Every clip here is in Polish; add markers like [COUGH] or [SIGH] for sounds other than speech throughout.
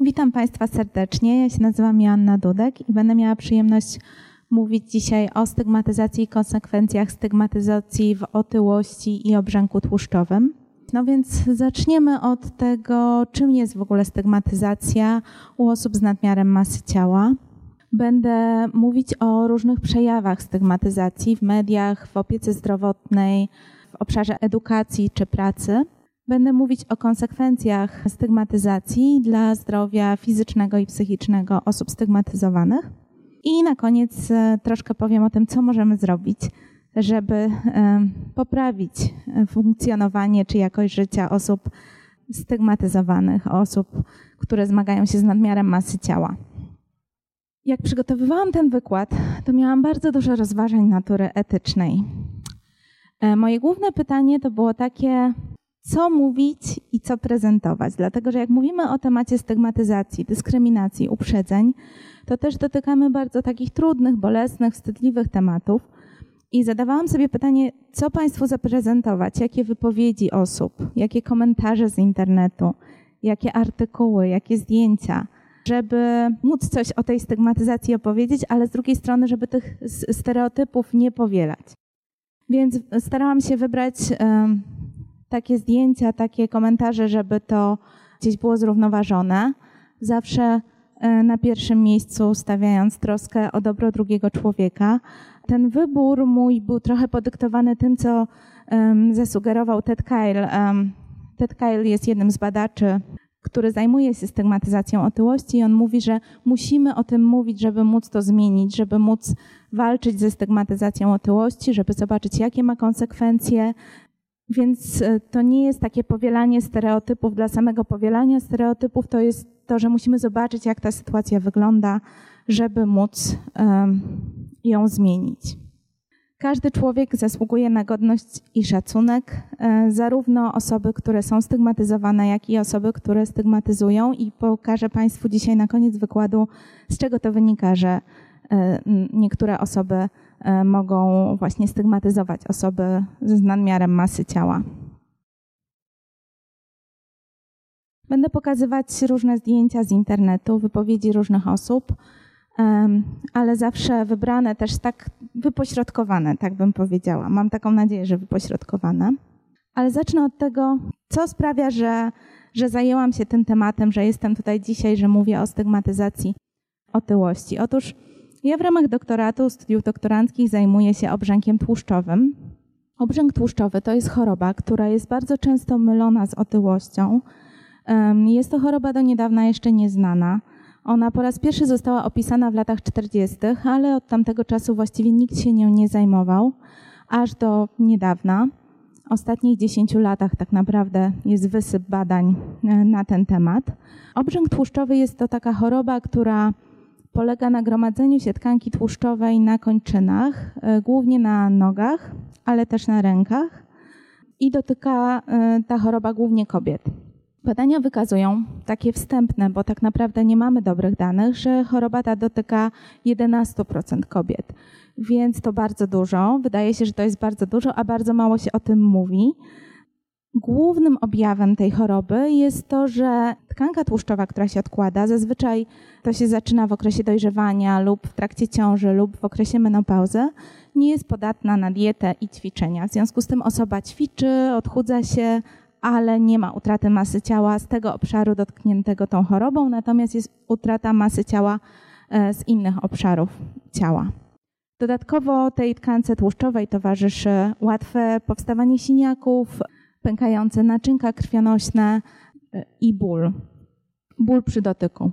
Witam Państwa serdecznie. Ja się nazywam Joanna Dudek i będę miała przyjemność mówić dzisiaj o stygmatyzacji i konsekwencjach stygmatyzacji w otyłości i obrzęku tłuszczowym. No więc zaczniemy od tego, czym jest w ogóle stygmatyzacja u osób z nadmiarem masy ciała. Będę mówić o różnych przejawach stygmatyzacji w mediach, w opiece zdrowotnej, w obszarze edukacji czy pracy. Będę mówić o konsekwencjach stygmatyzacji dla zdrowia fizycznego i psychicznego osób stygmatyzowanych. I na koniec e, troszkę powiem o tym, co możemy zrobić, żeby e, poprawić funkcjonowanie czy jakość życia osób stygmatyzowanych, osób, które zmagają się z nadmiarem masy ciała. Jak przygotowywałam ten wykład, to miałam bardzo dużo rozważań natury etycznej. E, moje główne pytanie to było takie, co mówić i co prezentować. Dlatego, że jak mówimy o temacie stygmatyzacji, dyskryminacji, uprzedzeń, to też dotykamy bardzo takich trudnych, bolesnych, wstydliwych tematów. I zadawałam sobie pytanie, co Państwu zaprezentować, jakie wypowiedzi osób, jakie komentarze z internetu, jakie artykuły, jakie zdjęcia, żeby móc coś o tej stygmatyzacji opowiedzieć, ale z drugiej strony, żeby tych stereotypów nie powielać. Więc starałam się wybrać takie zdjęcia, takie komentarze, żeby to gdzieś było zrównoważone. Zawsze e, na pierwszym miejscu stawiając troskę o dobro drugiego człowieka. Ten wybór mój był trochę podyktowany tym, co um, zasugerował Ted Kyle. Um, Ted Kyle jest jednym z badaczy, który zajmuje się stygmatyzacją otyłości i on mówi, że musimy o tym mówić, żeby móc to zmienić, żeby móc walczyć ze stygmatyzacją otyłości, żeby zobaczyć, jakie ma konsekwencje, więc e, to nie jest takie powielanie stereotypów dla samego powielania stereotypów, to jest to, że musimy zobaczyć, jak ta sytuacja wygląda, żeby móc ją zmienić. Każdy człowiek zasługuje na godność i szacunek, e, zarówno osoby, które są stygmatyzowane, jak i osoby, które stygmatyzują. I pokażę Państwu dzisiaj na koniec wykładu, z czego to wynika, że e, niektóre osoby mogą właśnie stygmatyzować osoby z nadmiarem masy ciała. Będę pokazywać różne zdjęcia z internetu, wypowiedzi różnych osób, ale zawsze wybrane też tak wypośrodkowane, tak bym powiedziała. Mam taką nadzieję, że wypośrodkowane. Ale zacznę od tego, co sprawia, że, że zajęłam się tym tematem, że jestem tutaj dzisiaj, że mówię o stygmatyzacji otyłości. Otóż ja w ramach doktoratu, studiów doktoranckich zajmuję się obrzękiem tłuszczowym. Obrzęk tłuszczowy to jest choroba, która jest bardzo często mylona z otyłością. Jest to choroba do niedawna jeszcze nieznana. Ona po raz pierwszy została opisana w latach 40., ale od tamtego czasu właściwie nikt się nią nie zajmował, aż do niedawna. W ostatnich 10 latach tak naprawdę jest wysyp badań e, na ten temat. Obrzęk tłuszczowy jest to taka choroba, która polega na gromadzeniu się tkanki tłuszczowej na kończynach, e, głównie na nogach, ale też na rękach i dotyka e, ta choroba głównie kobiet. Badania wykazują, takie wstępne, bo tak naprawdę nie mamy dobrych danych, że choroba ta dotyka 11% kobiet. Więc to bardzo dużo. Wydaje się, że to jest bardzo dużo, a bardzo mało się o tym mówi. Głównym objawem tej choroby jest to, że tkanka tłuszczowa, która się odkłada, zazwyczaj to się zaczyna w okresie dojrzewania lub w trakcie ciąży lub w okresie menopauzy, nie jest podatna na dietę i ćwiczenia. W związku z tym osoba ćwiczy, odchudza się, ale nie ma utraty masy ciała z tego obszaru dotkniętego tą chorobą, natomiast jest utrata masy ciała e, z innych obszarów ciała. Dodatkowo tej tkance tłuszczowej towarzyszy łatwe powstawanie siniaków, pękające naczynka krwionośne e, i ból. Ból przy dotyku.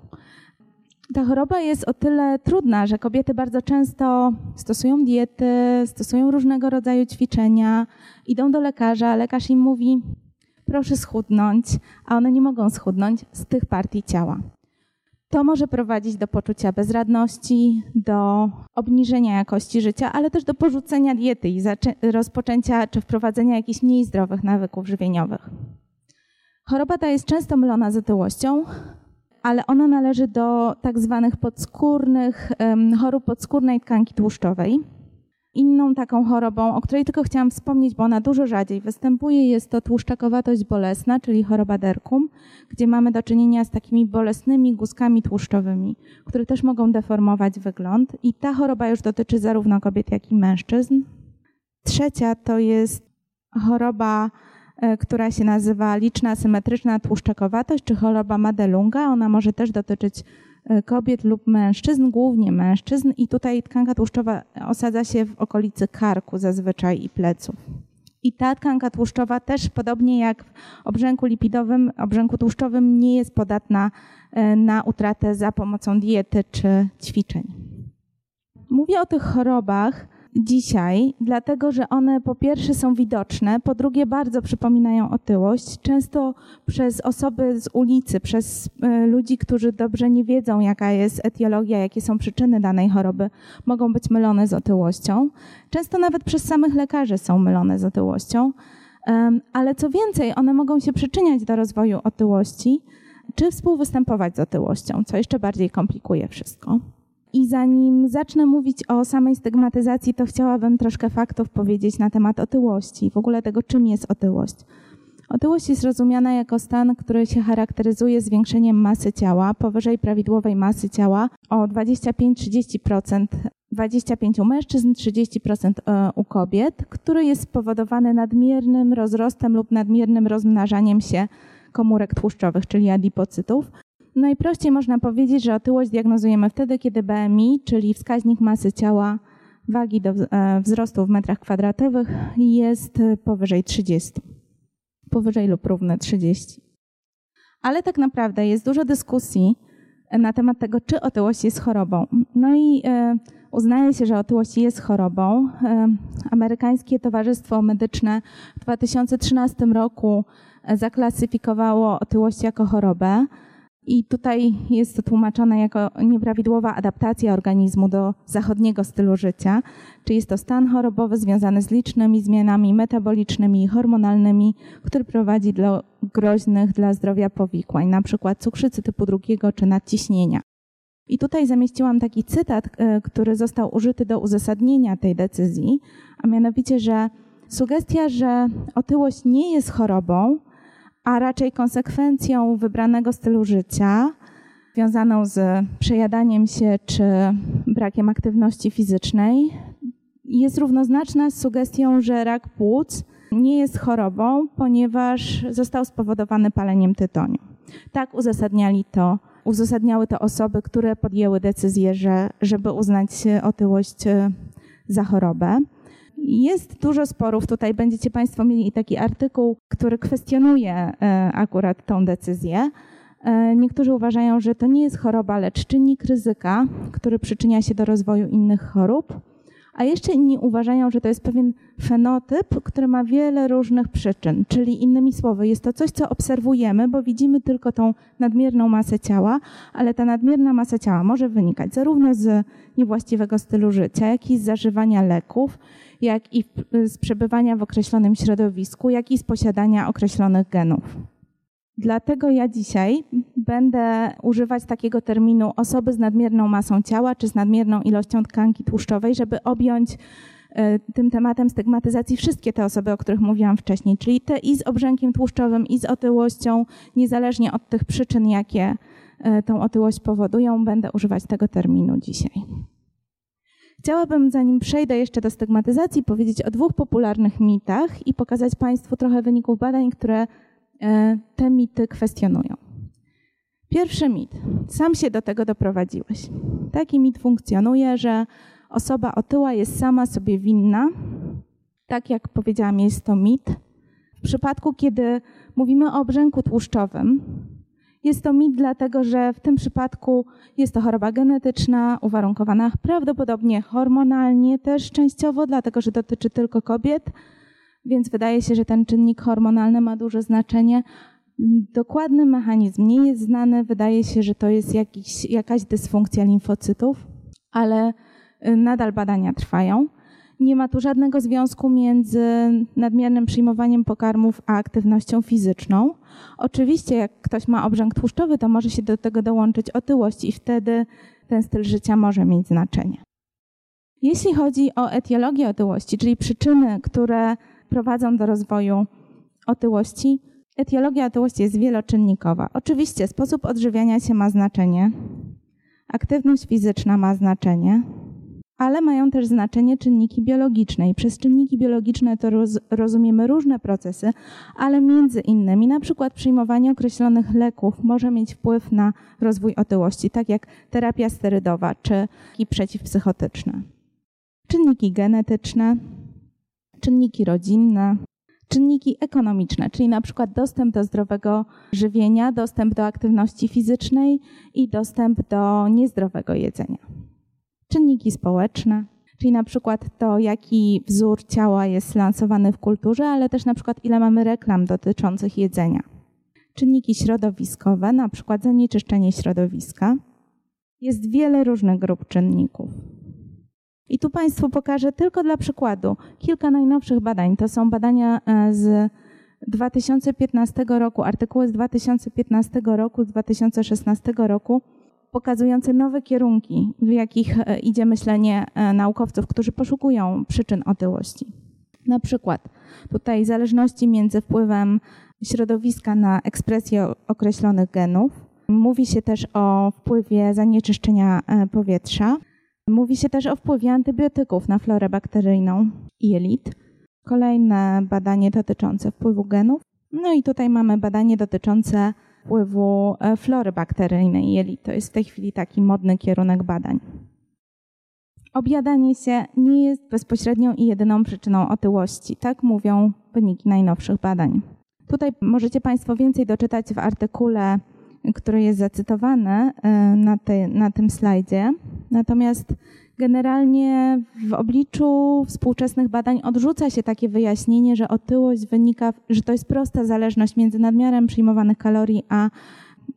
Ta choroba jest o tyle trudna, że kobiety bardzo często stosują diety, stosują różnego rodzaju ćwiczenia, idą do lekarza, lekarz im mówi: proszę schudnąć, a one nie mogą schudnąć z tych partii ciała. To może prowadzić do poczucia bezradności, do obniżenia jakości życia, ale też do porzucenia diety i rozpoczęcia czy wprowadzenia jakichś mniej zdrowych nawyków żywieniowych. Choroba ta jest często mylona z otyłością, ale ona należy do tak zwanych podskórnych chorób podskórnej tkanki tłuszczowej. Inną taką chorobą, o której tylko chciałam wspomnieć, bo ona dużo rzadziej występuje, jest to tłuszczakowatość bolesna, czyli choroba derkum, gdzie mamy do czynienia z takimi bolesnymi guzkami tłuszczowymi, które też mogą deformować wygląd. I ta choroba już dotyczy zarówno kobiet, jak i mężczyzn. Trzecia to jest choroba, e, która się nazywa liczna symetryczna tłuszczakowatość, czy choroba Madelunga. Ona może też dotyczyć kobiet lub mężczyzn, głównie mężczyzn, i tutaj tkanka tłuszczowa osadza się w okolicy karku zazwyczaj i pleców. I ta tkanka tłuszczowa też, podobnie jak w obrzęku lipidowym, obrzęku tłuszczowym, nie jest podatna e, na utratę za pomocą diety czy ćwiczeń. Mówię o tych chorobach, dzisiaj, dlatego że one po pierwsze są widoczne, po drugie bardzo przypominają otyłość. Często przez osoby z ulicy, przez e, ludzi, którzy dobrze nie wiedzą, jaka jest etiologia, jakie są przyczyny danej choroby, mogą być mylone z otyłością. Często nawet przez samych lekarzy są mylone z otyłością. Ale co więcej, one mogą się przyczyniać do rozwoju otyłości, czy współwystępować z otyłością, co jeszcze bardziej komplikuje wszystko. I zanim zacznę mówić o samej stygmatyzacji, to chciałabym troszkę faktów powiedzieć na temat otyłości, w ogóle tego, czym jest otyłość. Otyłość jest rozumiana jako stan, który się charakteryzuje zwiększeniem masy ciała powyżej prawidłowej masy ciała o 25-30%, 25 u mężczyzn, 30% e, u kobiet, który jest spowodowany nadmiernym rozrostem lub nadmiernym rozmnażaniem się komórek tłuszczowych, czyli adipocytów, Najprościej można powiedzieć, że otyłość diagnozujemy wtedy, kiedy BMI, czyli wskaźnik masy ciała, wagi do e, wzrostu w metrach kwadratowych jest powyżej 30. Powyżej lub równe 30. Ale tak naprawdę jest dużo dyskusji na temat tego, czy otyłość jest chorobą. No i e, uznaje się, że otyłość jest chorobą. E, amerykańskie Towarzystwo Medyczne w 2013 roku zaklasyfikowało otyłość jako chorobę. I tutaj jest to tłumaczone jako nieprawidłowa adaptacja organizmu do zachodniego stylu życia, czy jest to stan chorobowy związany z licznymi zmianami metabolicznymi i hormonalnymi, który prowadzi do groźnych dla zdrowia powikłań, np. cukrzycy typu drugiego czy nadciśnienia. I tutaj zamieściłam taki cytat, e, który został użyty do uzasadnienia tej decyzji, a mianowicie, że sugestia, że otyłość nie jest chorobą, a raczej konsekwencją wybranego stylu życia, związaną z przejadaniem się czy brakiem aktywności fizycznej, jest równoznaczna z sugestią, że rak płuc nie jest chorobą, ponieważ został spowodowany paleniem tytoniu. Tak uzasadniali to, uzasadniały to osoby, które podjęły decyzję, że, żeby uznać otyłość e, za chorobę. Jest dużo sporów. Tutaj będziecie Państwo mieli taki artykuł, który kwestionuje e, akurat tą decyzję. E, niektórzy uważają, że to nie jest choroba, lecz czynnik ryzyka, który przyczynia się do rozwoju innych chorób. A jeszcze inni uważają, że to jest pewien fenotyp, który ma wiele różnych przyczyn. Czyli innymi słowy, jest to coś, co obserwujemy, bo widzimy tylko tą nadmierną masę ciała, ale ta nadmierna masa ciała może wynikać zarówno z niewłaściwego stylu życia, jak i z zażywania leków, jak i z przebywania w określonym środowisku, jak i z posiadania określonych genów. Dlatego ja dzisiaj będę używać takiego terminu osoby z nadmierną masą ciała czy z nadmierną ilością tkanki tłuszczowej, żeby objąć e, tym tematem stygmatyzacji wszystkie te osoby, o których mówiłam wcześniej, czyli te i z obrzękiem tłuszczowym, i z otyłością, niezależnie od tych przyczyn, jakie e, tą otyłość powodują, będę używać tego terminu dzisiaj. Chciałabym, zanim przejdę jeszcze do stygmatyzacji, powiedzieć o dwóch popularnych mitach i pokazać Państwu trochę wyników badań, które e, te mity kwestionują. Pierwszy mit. Sam się do tego doprowadziłeś. Taki mit funkcjonuje, że osoba otyła jest sama sobie winna. Tak jak powiedziałam, jest to mit. W przypadku, kiedy mówimy o obrzęku tłuszczowym, jest to mit dlatego, że w tym przypadku jest to choroba genetyczna, uwarunkowana prawdopodobnie hormonalnie też częściowo, dlatego że dotyczy tylko kobiet, więc wydaje się, że ten czynnik hormonalny ma duże znaczenie. Dokładny mechanizm nie jest znany, wydaje się, że to jest jakiś, jakaś dysfunkcja limfocytów, ale y, nadal badania trwają. Nie ma tu żadnego związku między nadmiernym przyjmowaniem pokarmów a aktywnością fizyczną. Oczywiście, jak ktoś ma obrzęk tłuszczowy, to może się do tego dołączyć otyłość i wtedy ten styl życia może mieć znaczenie. Jeśli chodzi o etiologię otyłości, czyli przyczyny, które prowadzą do rozwoju otyłości, etiologia otyłości jest wieloczynnikowa. Oczywiście sposób odżywiania się ma znaczenie, aktywność fizyczna ma znaczenie, ale mają też znaczenie czynniki biologiczne. I przez czynniki biologiczne to roz, rozumiemy różne procesy, ale między innymi na przykład przyjmowanie określonych leków może mieć wpływ na rozwój otyłości, tak jak terapia sterydowa czy przeciwpsychotyczne. Czynniki genetyczne, czynniki rodzinne, czynniki ekonomiczne, czyli na przykład dostęp do zdrowego żywienia, dostęp do aktywności fizycznej i dostęp do niezdrowego jedzenia czynniki społeczne, czyli na przykład to, jaki wzór ciała jest lansowany w kulturze, ale też na przykład ile mamy reklam dotyczących jedzenia. Czynniki środowiskowe, na przykład zanieczyszczenie środowiska. Jest wiele różnych grup czynników. I tu Państwu pokażę tylko dla przykładu kilka najnowszych badań. To są badania e, z 2015 roku, artykuły z 2015 roku, z 2016 roku pokazujące nowe kierunki, w jakich e, idzie myślenie e, naukowców, którzy poszukują przyczyn otyłości. Na przykład tutaj zależności między wpływem środowiska na ekspresję określonych genów. Mówi się też o wpływie zanieczyszczenia e, powietrza. Mówi się też o wpływie antybiotyków na florę bakteryjną i jelit. Kolejne badanie dotyczące wpływu genów. No i tutaj mamy badanie dotyczące wpływu e, flory bakteryjnej jelit. To jest w tej chwili taki modny kierunek badań. Objadanie się nie jest bezpośrednią i jedyną przyczyną otyłości, tak mówią wyniki najnowszych badań. Tutaj możecie Państwo więcej doczytać w artykule, który jest zacytowany e, na, te, na tym slajdzie. Natomiast generalnie w obliczu współczesnych badań odrzuca się takie wyjaśnienie, że otyłość wynika, że to jest prosta zależność między nadmiarem przyjmowanych kalorii a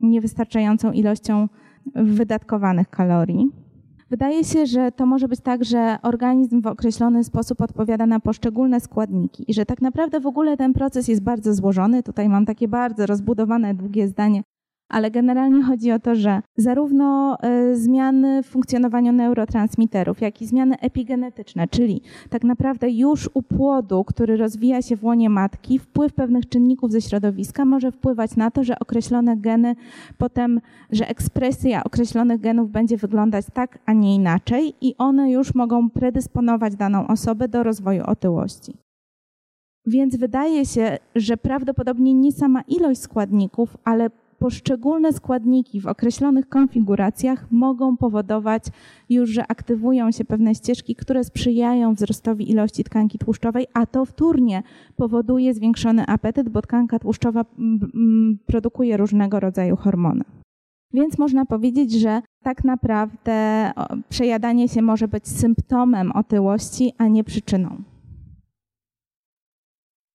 niewystarczającą ilością wydatkowanych kalorii. Wydaje się, że to może być tak, że organizm w określony sposób odpowiada na poszczególne składniki i że tak naprawdę w ogóle ten proces jest bardzo złożony. Tutaj mam takie bardzo rozbudowane, długie zdanie ale generalnie chodzi o to, że zarówno e, zmiany w funkcjonowaniu neurotransmiterów, jak i zmiany epigenetyczne, czyli tak naprawdę już u płodu, który rozwija się w łonie matki, wpływ pewnych czynników ze środowiska może wpływać na to, że określone geny potem, że ekspresja określonych genów będzie wyglądać tak, a nie inaczej i one już mogą predysponować daną osobę do rozwoju otyłości. Więc wydaje się, że prawdopodobnie nie sama ilość składników, ale poszczególne składniki w określonych konfiguracjach mogą powodować już, że aktywują się pewne ścieżki, które sprzyjają wzrostowi ilości tkanki tłuszczowej, a to wtórnie powoduje zwiększony apetyt, bo tkanka tłuszczowa produkuje różnego rodzaju hormony. Więc można powiedzieć, że tak naprawdę przejadanie się może być symptomem otyłości, a nie przyczyną.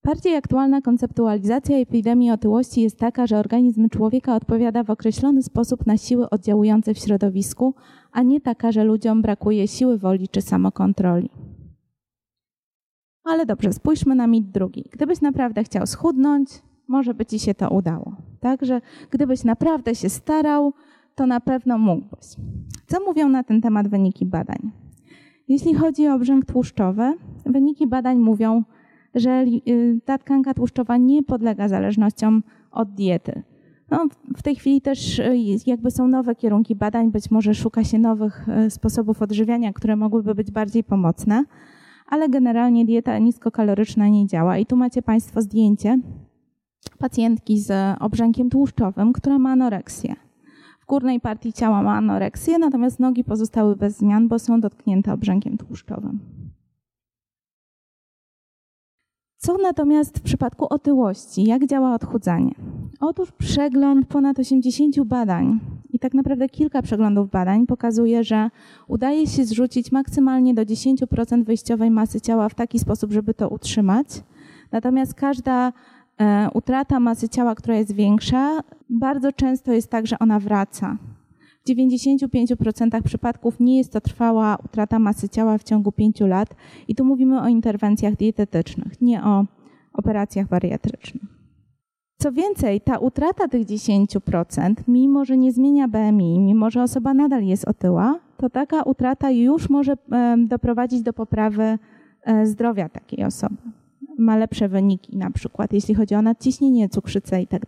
Bardziej aktualna konceptualizacja epidemii otyłości jest taka, że organizm człowieka odpowiada w określony sposób na siły oddziałujące w środowisku, a nie taka, że ludziom brakuje siły woli czy samokontroli. Ale dobrze, spójrzmy na mit drugi. Gdybyś naprawdę chciał schudnąć, może by ci się to udało. Także gdybyś naprawdę się starał, to na pewno mógłbyś. Co mówią na ten temat wyniki badań? Jeśli chodzi o obrzęk tłuszczowy, wyniki badań mówią, że y, ta tkanka tłuszczowa nie podlega zależnościom od diety. No, w tej chwili też y, jakby są nowe kierunki badań, być może szuka się nowych y, sposobów odżywiania, które mogłyby być bardziej pomocne, ale generalnie dieta niskokaloryczna nie działa. I tu macie Państwo zdjęcie pacjentki z obrzękiem tłuszczowym, która ma anoreksję. W górnej partii ciała ma anoreksję, natomiast nogi pozostały bez zmian, bo są dotknięte obrzękiem tłuszczowym. Co natomiast w przypadku otyłości? Jak działa odchudzanie? Otóż przegląd ponad 80 badań i tak naprawdę kilka przeglądów badań pokazuje, że udaje się zrzucić maksymalnie do 10% wyjściowej masy ciała w taki sposób, żeby to utrzymać. Natomiast każda e, utrata masy ciała, która jest większa, bardzo często jest tak, że ona wraca. W 95% przypadków nie jest to trwała utrata masy ciała w ciągu 5 lat i tu mówimy o interwencjach dietetycznych, nie o operacjach bariatrycznych. Co więcej, ta utrata tych 10%, mimo że nie zmienia BMI, mimo że osoba nadal jest otyła, to taka utrata już może doprowadzić do poprawy e, zdrowia takiej osoby. Ma lepsze wyniki, na przykład jeśli chodzi o nadciśnienie, cukrzycę i tak.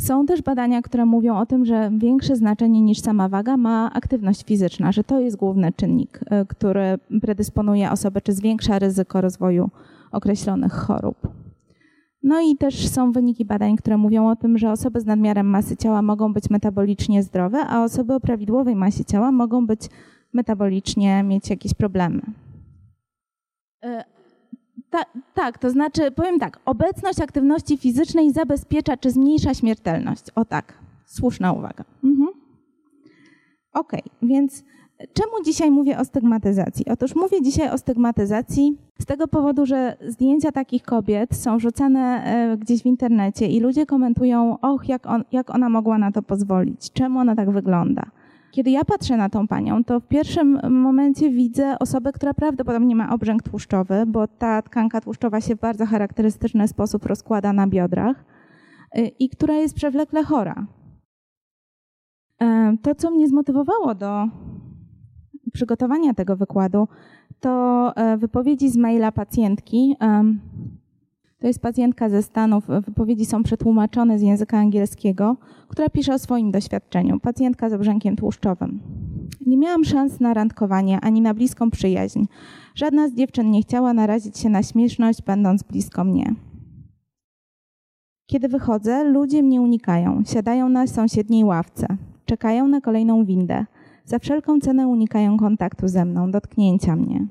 Są też badania, które mówią o tym, że większe znaczenie niż sama waga ma aktywność fizyczna, że to jest główny czynnik, e, który predysponuje osobę czy zwiększa ryzyko rozwoju określonych chorób. No i też są wyniki badań, które mówią o tym, że osoby z nadmiarem masy ciała mogą być metabolicznie zdrowe, a osoby o prawidłowej masie ciała mogą być metabolicznie mieć jakieś problemy. Ta, tak, to znaczy, powiem tak, obecność aktywności fizycznej zabezpiecza czy zmniejsza śmiertelność. O tak, słuszna uwaga. Mhm. Okay, więc czemu dzisiaj mówię o stygmatyzacji? Otóż mówię dzisiaj o stygmatyzacji z tego powodu, że zdjęcia takich kobiet są wrzucane e, gdzieś w internecie i ludzie komentują, och, jak, on, jak ona mogła na to pozwolić, czemu ona tak wygląda. Kiedy ja patrzę na tą panią, to w pierwszym momencie widzę osobę, która prawdopodobnie ma obrzęk tłuszczowy, bo ta tkanka tłuszczowa się w bardzo charakterystyczny sposób rozkłada na biodrach y, i która jest przewlekle chora. E, to, co mnie zmotywowało do przygotowania tego wykładu, to e, wypowiedzi z maila pacjentki, to jest pacjentka ze Stanów, wypowiedzi są przetłumaczone z języka angielskiego, która pisze o swoim doświadczeniu. Pacjentka z obrzękiem tłuszczowym. Nie miałam szans na randkowanie ani na bliską przyjaźń. Żadna z dziewczyn nie chciała narazić się na śmieszność, będąc blisko mnie. Kiedy wychodzę, ludzie mnie unikają. Siadają na sąsiedniej ławce. Czekają na kolejną windę. Za wszelką cenę unikają kontaktu ze mną, dotknięcia mnie.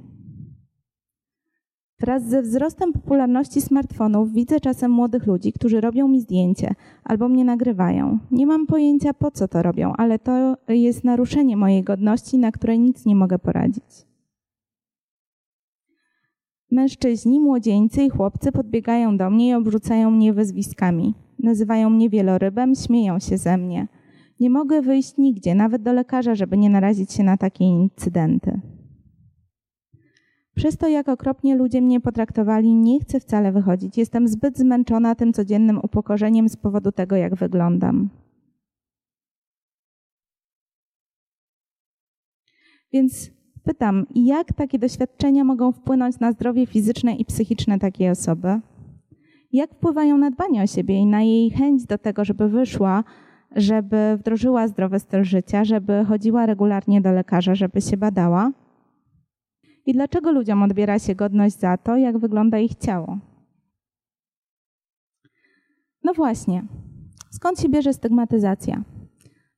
Wraz ze wzrostem popularności smartfonów widzę czasem młodych ludzi, którzy robią mi zdjęcie albo mnie nagrywają. Nie mam pojęcia po co to robią, ale to jest naruszenie mojej godności, na które nic nie mogę poradzić. Mężczyźni, młodzieńcy i chłopcy podbiegają do mnie i obrzucają mnie wyzwiskami. Nazywają mnie wielorybem, śmieją się ze mnie. Nie mogę wyjść nigdzie, nawet do lekarza, żeby nie narazić się na takie incydenty. Przez to, jak okropnie ludzie mnie potraktowali, nie chcę wcale wychodzić. Jestem zbyt zmęczona tym codziennym upokorzeniem z powodu tego, jak wyglądam. Więc pytam, jak takie doświadczenia mogą wpłynąć na zdrowie fizyczne i psychiczne takiej osoby? Jak wpływają na dbanie o siebie i na jej chęć do tego, żeby wyszła, żeby wdrożyła zdrowy styl życia, żeby chodziła regularnie do lekarza, żeby się badała? I dlaczego ludziom odbiera się godność za to, jak wygląda ich ciało. No właśnie, skąd się bierze stygmatyzacja?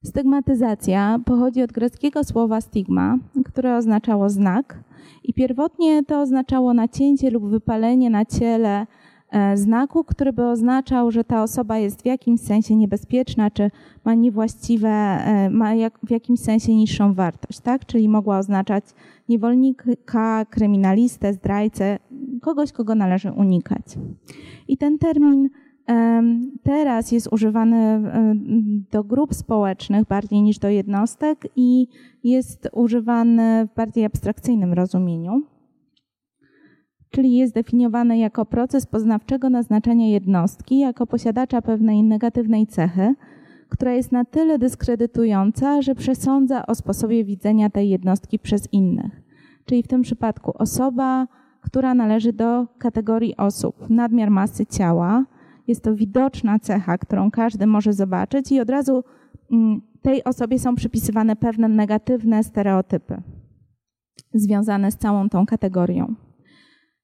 Stygmatyzacja pochodzi od greckiego słowa stigma, które oznaczało znak, i pierwotnie to oznaczało nacięcie lub wypalenie na ciele znaku, który by oznaczał, że ta osoba jest w jakimś sensie niebezpieczna, czy ma niewłaściwe, e, ma jak, w jakimś sensie niższą wartość, tak? Czyli mogła oznaczać niewolnika, kryminalistę, zdrajcę, kogoś, kogo należy unikać. I ten termin teraz jest używany e, do grup społecznych bardziej niż do jednostek i jest używany w bardziej abstrakcyjnym rozumieniu czyli jest definiowany jako proces poznawczego naznaczenia jednostki jako posiadacza pewnej negatywnej cechy, która jest na tyle dyskredytująca, że przesądza o sposobie widzenia tej jednostki przez innych. Czyli w tym przypadku osoba, która należy do kategorii osób nadmiar masy ciała, jest to widoczna cecha, którą każdy może zobaczyć i od razu mm, tej osobie są przypisywane pewne negatywne stereotypy związane z całą tą kategorią.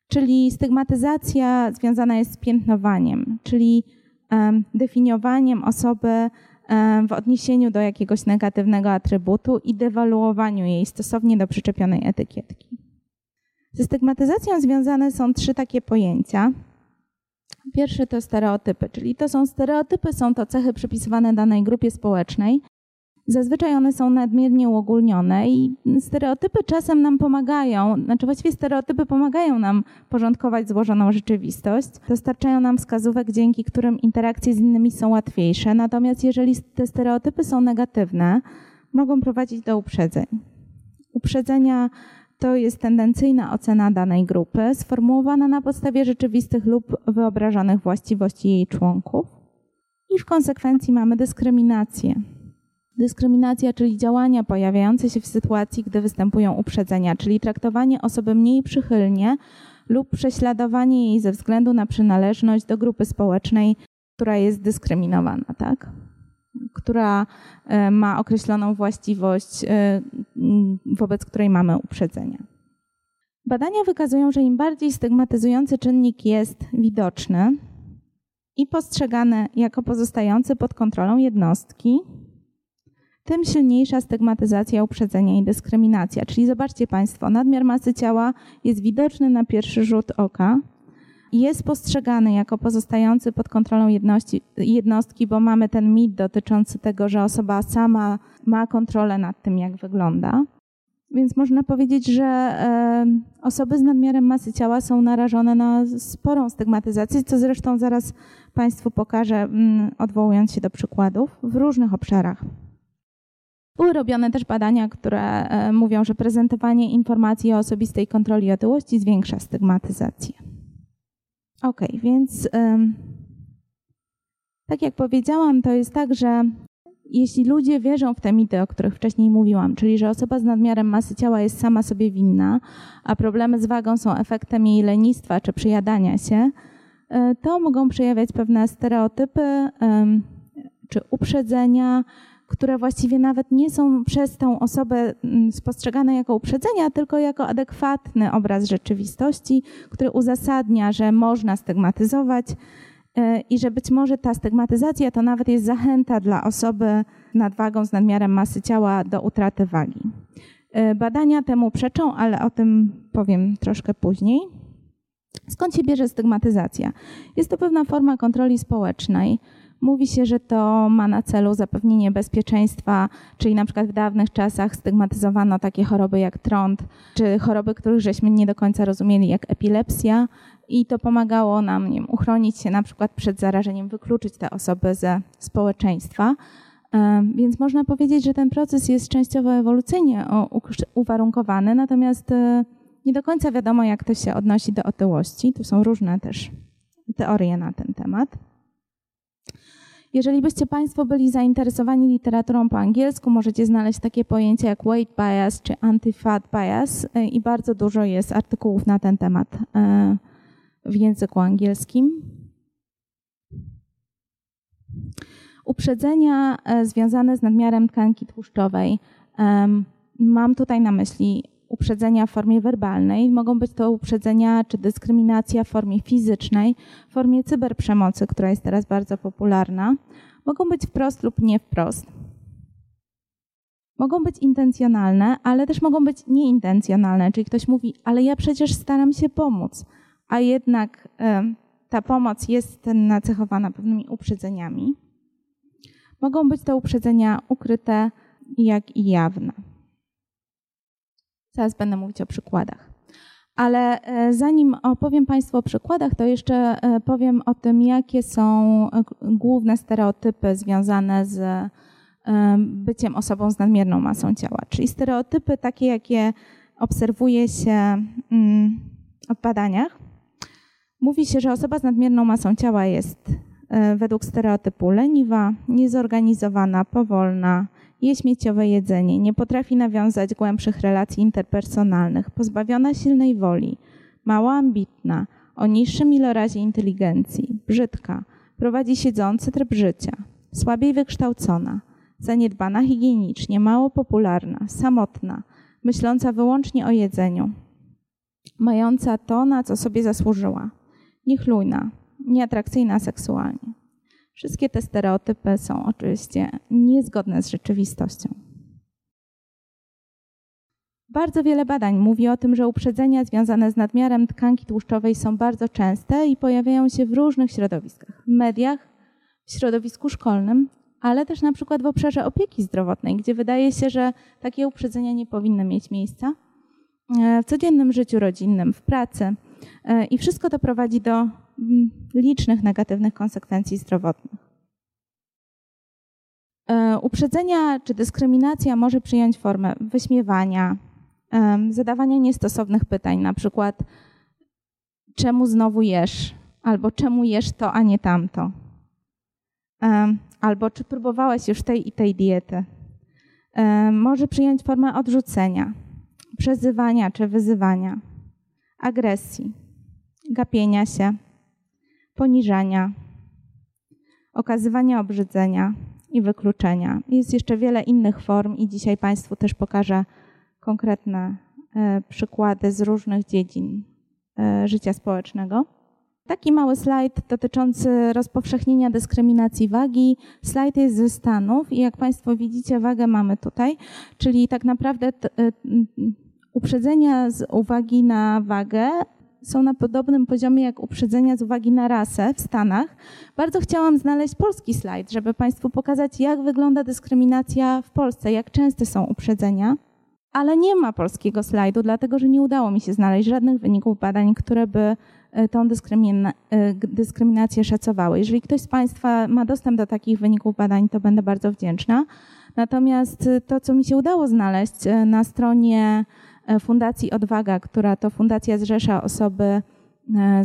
Czyli stygmatyzacja związana jest z piętnowaniem, czyli definiowaniem osoby w odniesieniu do jakiegoś negatywnego atrybutu i dewaluowaniu jej stosownie do przyczepionej etykietki. Ze stygmatyzacją związane są trzy takie pojęcia. Pierwsze to stereotypy, czyli to są stereotypy, są to cechy przypisywane danej grupie społecznej, Zazwyczaj one są nadmiernie uogólnione i stereotypy czasem nam pomagają, znaczy właściwie stereotypy pomagają nam porządkować złożoną rzeczywistość, dostarczają nam wskazówek, dzięki którym interakcje z innymi są łatwiejsze. Natomiast jeżeli te stereotypy są negatywne, mogą prowadzić do uprzedzeń. Uprzedzenia to jest tendencyjna ocena danej grupy, sformułowana na podstawie rzeczywistych lub wyobrażonych właściwości jej członków. I w konsekwencji mamy dyskryminację. Dyskryminacja, czyli działania pojawiające się w sytuacji, gdy występują uprzedzenia, czyli traktowanie osoby mniej przychylnie lub prześladowanie jej ze względu na przynależność do grupy społecznej, która jest dyskryminowana, tak? która e, ma określoną właściwość, e, wobec której mamy uprzedzenia. Badania wykazują, że im bardziej stygmatyzujący czynnik jest widoczny i postrzegany jako pozostający pod kontrolą jednostki, tym silniejsza stygmatyzacja, uprzedzenia i dyskryminacja. Czyli zobaczcie Państwo, nadmiar masy ciała jest widoczny na pierwszy rzut oka, jest postrzegany jako pozostający pod kontrolą jedności, jednostki, bo mamy ten mit dotyczący tego, że osoba sama ma kontrolę nad tym, jak wygląda. Więc można powiedzieć, że e, osoby z nadmiarem masy ciała są narażone na sporą stygmatyzację, co zresztą zaraz Państwu pokażę, mm, odwołując się do przykładów w różnych obszarach. Były robione też badania, które e, mówią, że prezentowanie informacji o osobistej kontroli otyłości zwiększa stygmatyzację. Ok, więc tak jak powiedziałam, to jest tak, że jeśli ludzie wierzą w te mity, o których wcześniej mówiłam, czyli że osoba z nadmiarem masy ciała jest sama sobie winna, a problemy z wagą są efektem jej lenistwa czy przyjadania się, e, to mogą przejawiać pewne stereotypy czy uprzedzenia, które właściwie nawet nie są przez tą osobę mm, spostrzegane jako uprzedzenia, tylko jako adekwatny obraz rzeczywistości, który uzasadnia, że można stygmatyzować e, i że być może ta stygmatyzacja to nawet jest zachęta dla osoby nadwagą z nadmiarem masy ciała do utraty wagi. E, badania temu przeczą, ale o tym powiem troszkę później. Skąd się bierze stygmatyzacja? Jest to pewna forma kontroli społecznej, Mówi się, że to ma na celu zapewnienie bezpieczeństwa, czyli na przykład w dawnych czasach stygmatyzowano takie choroby jak trąd, czy choroby, których żeśmy nie do końca rozumieli, jak epilepsja, i to pomagało nam uchronić się na przykład przed zarażeniem, wykluczyć te osoby ze społeczeństwa. Więc można powiedzieć, że ten proces jest częściowo ewolucyjnie uwarunkowany, natomiast e, nie do końca wiadomo, jak to się odnosi do otyłości. Tu są różne też teorie na ten temat. Jeżeli byście Państwo byli zainteresowani literaturą po angielsku, możecie znaleźć takie pojęcia jak weight bias czy anti-fat bias e, i bardzo dużo jest artykułów na ten temat e, w języku angielskim. Uprzedzenia e, związane z nadmiarem tkanki tłuszczowej. Mam tutaj na myśli uprzedzenia w formie werbalnej, mogą być to uprzedzenia czy dyskryminacja w formie fizycznej, w formie cyberprzemocy, która jest teraz bardzo popularna. Mogą być wprost lub nie wprost. Mogą być intencjonalne, ale też mogą być nieintencjonalne, czyli ktoś mówi, ale ja przecież staram się pomóc, a jednak y, ta pomoc jest nacechowana pewnymi uprzedzeniami. Mogą być to uprzedzenia ukryte, jak i jawne. Zaraz będę mówić o przykładach. Ale e, zanim opowiem Państwu o przykładach, to jeszcze e, powiem o tym, jakie są e, główne stereotypy związane z byciem osobą z nadmierną masą ciała. Czyli stereotypy takie, jakie obserwuje się mm, w badaniach. Mówi się, że osoba z nadmierną masą ciała jest według stereotypu leniwa, niezorganizowana, powolna, je śmieciowe jedzenie, nie potrafi nawiązać głębszych relacji interpersonalnych, pozbawiona silnej woli, mało ambitna, o niższym ilorazie inteligencji, brzydka, prowadzi siedzący tryb życia, słabiej wykształcona, zaniedbana higienicznie, mało popularna, samotna, myśląca wyłącznie o jedzeniu, mająca to, na co sobie zasłużyła, niechlujna, nieatrakcyjna seksualnie. Wszystkie te stereotypy są oczywiście niezgodne z rzeczywistością. Bardzo wiele badań mówi o tym, że uprzedzenia związane z nadmiarem tkanki tłuszczowej są bardzo częste i pojawiają się w różnych środowiskach w mediach, w środowisku szkolnym, ale też na przykład w obszarze opieki zdrowotnej, gdzie wydaje się, że takie uprzedzenia nie powinny mieć miejsca e, w codziennym życiu rodzinnym, w pracy. E, I wszystko to prowadzi do licznych negatywnych konsekwencji zdrowotnych. E, uprzedzenia czy dyskryminacja może przyjąć formę wyśmiewania, zadawania niestosownych pytań, na przykład czemu znowu jesz, albo czemu jesz to, a nie tamto, albo czy próbowałeś już tej i tej diety. Może przyjąć formę odrzucenia, przezywania czy wyzywania, agresji, gapienia się, poniżania, okazywania obrzydzenia i wykluczenia. Jest jeszcze wiele innych form i dzisiaj Państwu też pokażę konkretne e, przykłady z różnych dziedzin e, życia społecznego. Taki mały slajd dotyczący rozpowszechnienia dyskryminacji wagi. Slajd jest ze Stanów i jak Państwo widzicie, wagę mamy tutaj, czyli tak naprawdę e, uprzedzenia z uwagi na wagę są na podobnym poziomie jak uprzedzenia z uwagi na rasę w Stanach. Bardzo chciałam znaleźć polski slajd, żeby Państwu pokazać, jak wygląda dyskryminacja w Polsce, jak częste są uprzedzenia. Ale nie ma polskiego slajdu, dlatego że nie udało mi się znaleźć żadnych wyników badań, które by e, tą e, dyskryminację szacowały. Jeżeli ktoś z Państwa ma dostęp do takich wyników badań, to będę bardzo wdzięczna. Natomiast to, co mi się udało znaleźć e, na stronie E, Fundacji Odwaga, która to fundacja zrzesza osoby e,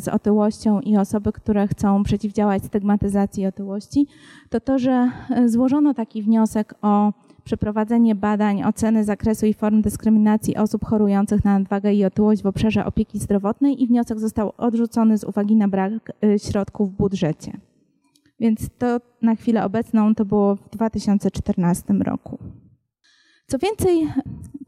z otyłością i osoby, które chcą przeciwdziałać stygmatyzacji otyłości, to to, że e, złożono taki wniosek o przeprowadzenie badań oceny zakresu i form dyskryminacji osób chorujących na nadwagę i otyłość w obszarze opieki zdrowotnej i wniosek został odrzucony z uwagi na brak środków w budżecie. Więc to na chwilę obecną to było w 2014 roku. Co więcej,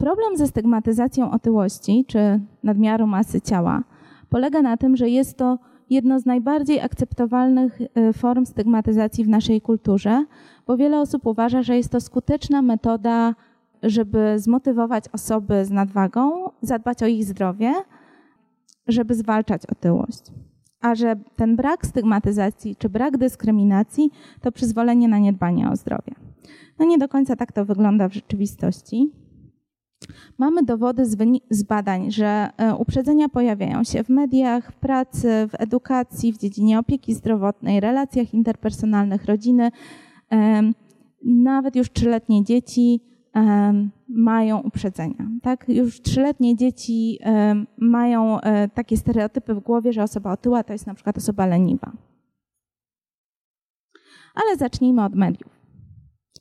problem ze stygmatyzacją otyłości czy nadmiaru masy ciała polega na tym, że jest to jedno z najbardziej akceptowalnych y, form stygmatyzacji w naszej kulturze, bo wiele osób uważa, że jest to skuteczna metoda, żeby zmotywować osoby z nadwagą, zadbać o ich zdrowie, żeby zwalczać otyłość. A że ten brak stygmatyzacji czy brak dyskryminacji to przyzwolenie na niedbanie o zdrowie. No nie do końca tak to wygląda w rzeczywistości. Mamy dowody z, z, badań, że e, uprzedzenia pojawiają się w mediach, w pracy, w edukacji, w dziedzinie opieki zdrowotnej, relacjach interpersonalnych, rodziny. Nawet już trzyletnie dzieci mają uprzedzenia. Tak? Już trzyletnie dzieci mają e, takie stereotypy w głowie, że osoba otyła to jest na przykład osoba leniwa. Ale zacznijmy od mediów.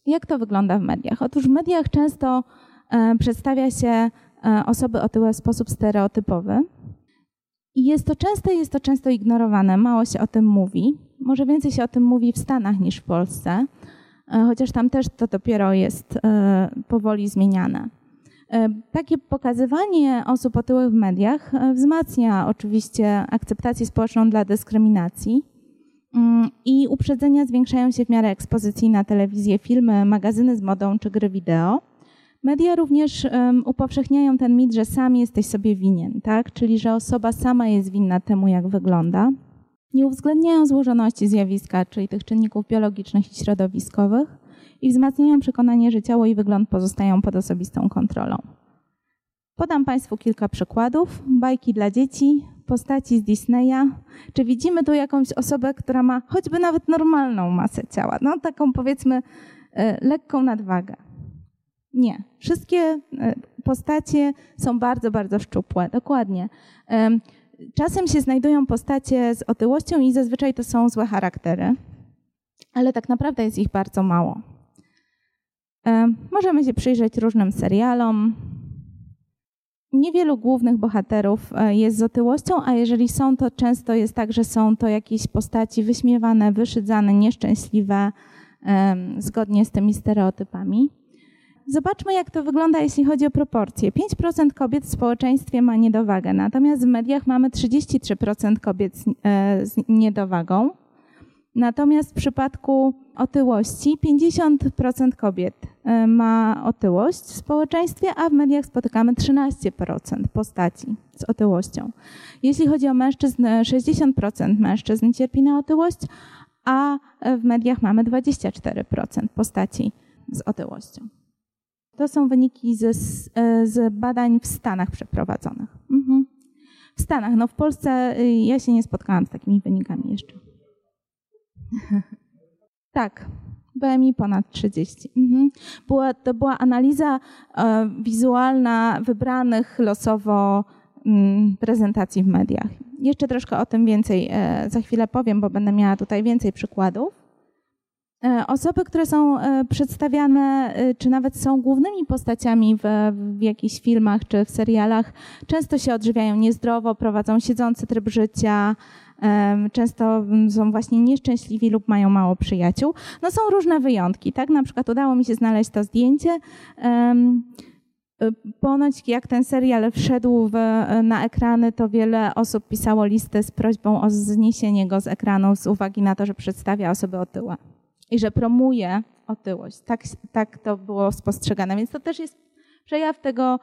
Jak to wygląda w mediach? Otóż w mediach często przedstawia się e, osoby otyłe w sposób stereotypowy. I jest to częste, jest to często ignorowane, mało się o tym mówi. Może więcej się o tym mówi w Stanach niż w Polsce, e, chociaż tam też to dopiero jest powoli zmieniane. Takie pokazywanie osób otyłych w mediach wzmacnia oczywiście akceptację społeczną dla dyskryminacji, Mm, I uprzedzenia zwiększają się w miarę ekspozycji na telewizję, filmy, magazyny z modą czy gry wideo. Media również um, upowszechniają ten mit, że sam jesteś sobie winien, tak? czyli że osoba sama jest winna temu, jak wygląda. Nie uwzględniają złożoności zjawiska, czyli tych czynników biologicznych i środowiskowych i wzmacniają przekonanie, że ciało i wygląd pozostają pod osobistą kontrolą. Podam Państwu kilka przykładów. Bajki dla dzieci, postaci z Disneya. Czy widzimy tu jakąś osobę, która ma choćby nawet normalną masę ciała? No taką powiedzmy e, lekką nadwagę. Nie. Wszystkie e, postacie są bardzo, bardzo szczupłe. Dokładnie. Czasem się znajdują postacie z otyłością i zazwyczaj to są złe charaktery, ale tak naprawdę jest ich bardzo mało. Możemy się przyjrzeć różnym serialom, Niewielu głównych bohaterów e, jest z otyłością, a jeżeli są, to często jest tak, że są to jakieś postaci wyśmiewane, wyszydzane, nieszczęśliwe, zgodnie z tymi stereotypami. Zobaczmy, jak to wygląda, jeśli chodzi o proporcje. 5% kobiet w społeczeństwie ma niedowagę, natomiast w mediach mamy 33% kobiet z e, niedowagą. Natomiast w przypadku otyłości 50% kobiet e, ma otyłość w społeczeństwie, a w mediach spotykamy 13% postaci z otyłością. Jeśli chodzi o mężczyzn, 60% mężczyzn cierpi na otyłość, a w mediach mamy 24% postaci z otyłością. To są wyniki z, z badań w Stanach przeprowadzonych. Mhm. W Stanach, no w Polsce y, ja się nie spotkałam z takimi wynikami jeszcze. [LAUGHS] tak, BMI ponad 30. Mhm. Była, to była analiza e, wizualna wybranych losowo mm, prezentacji w mediach. Jeszcze troszkę o tym więcej e, za chwilę powiem, bo będę miała tutaj więcej przykładów. E, osoby, które są e, przedstawiane, e, czy nawet są głównymi postaciami w, w jakichś filmach czy w serialach, często się odżywiają niezdrowo, prowadzą siedzący tryb życia, często są właśnie nieszczęśliwi lub mają mało przyjaciół. No są różne wyjątki, tak? Na przykład udało mi się znaleźć to zdjęcie. Ponoć jak ten serial wszedł w, na ekrany, to wiele osób pisało listę z prośbą o zniesienie go z ekranu z uwagi na to, że przedstawia osoby otyłe i że promuje otyłość. Tak, tak to było spostrzegane. Więc to też jest przejaw tego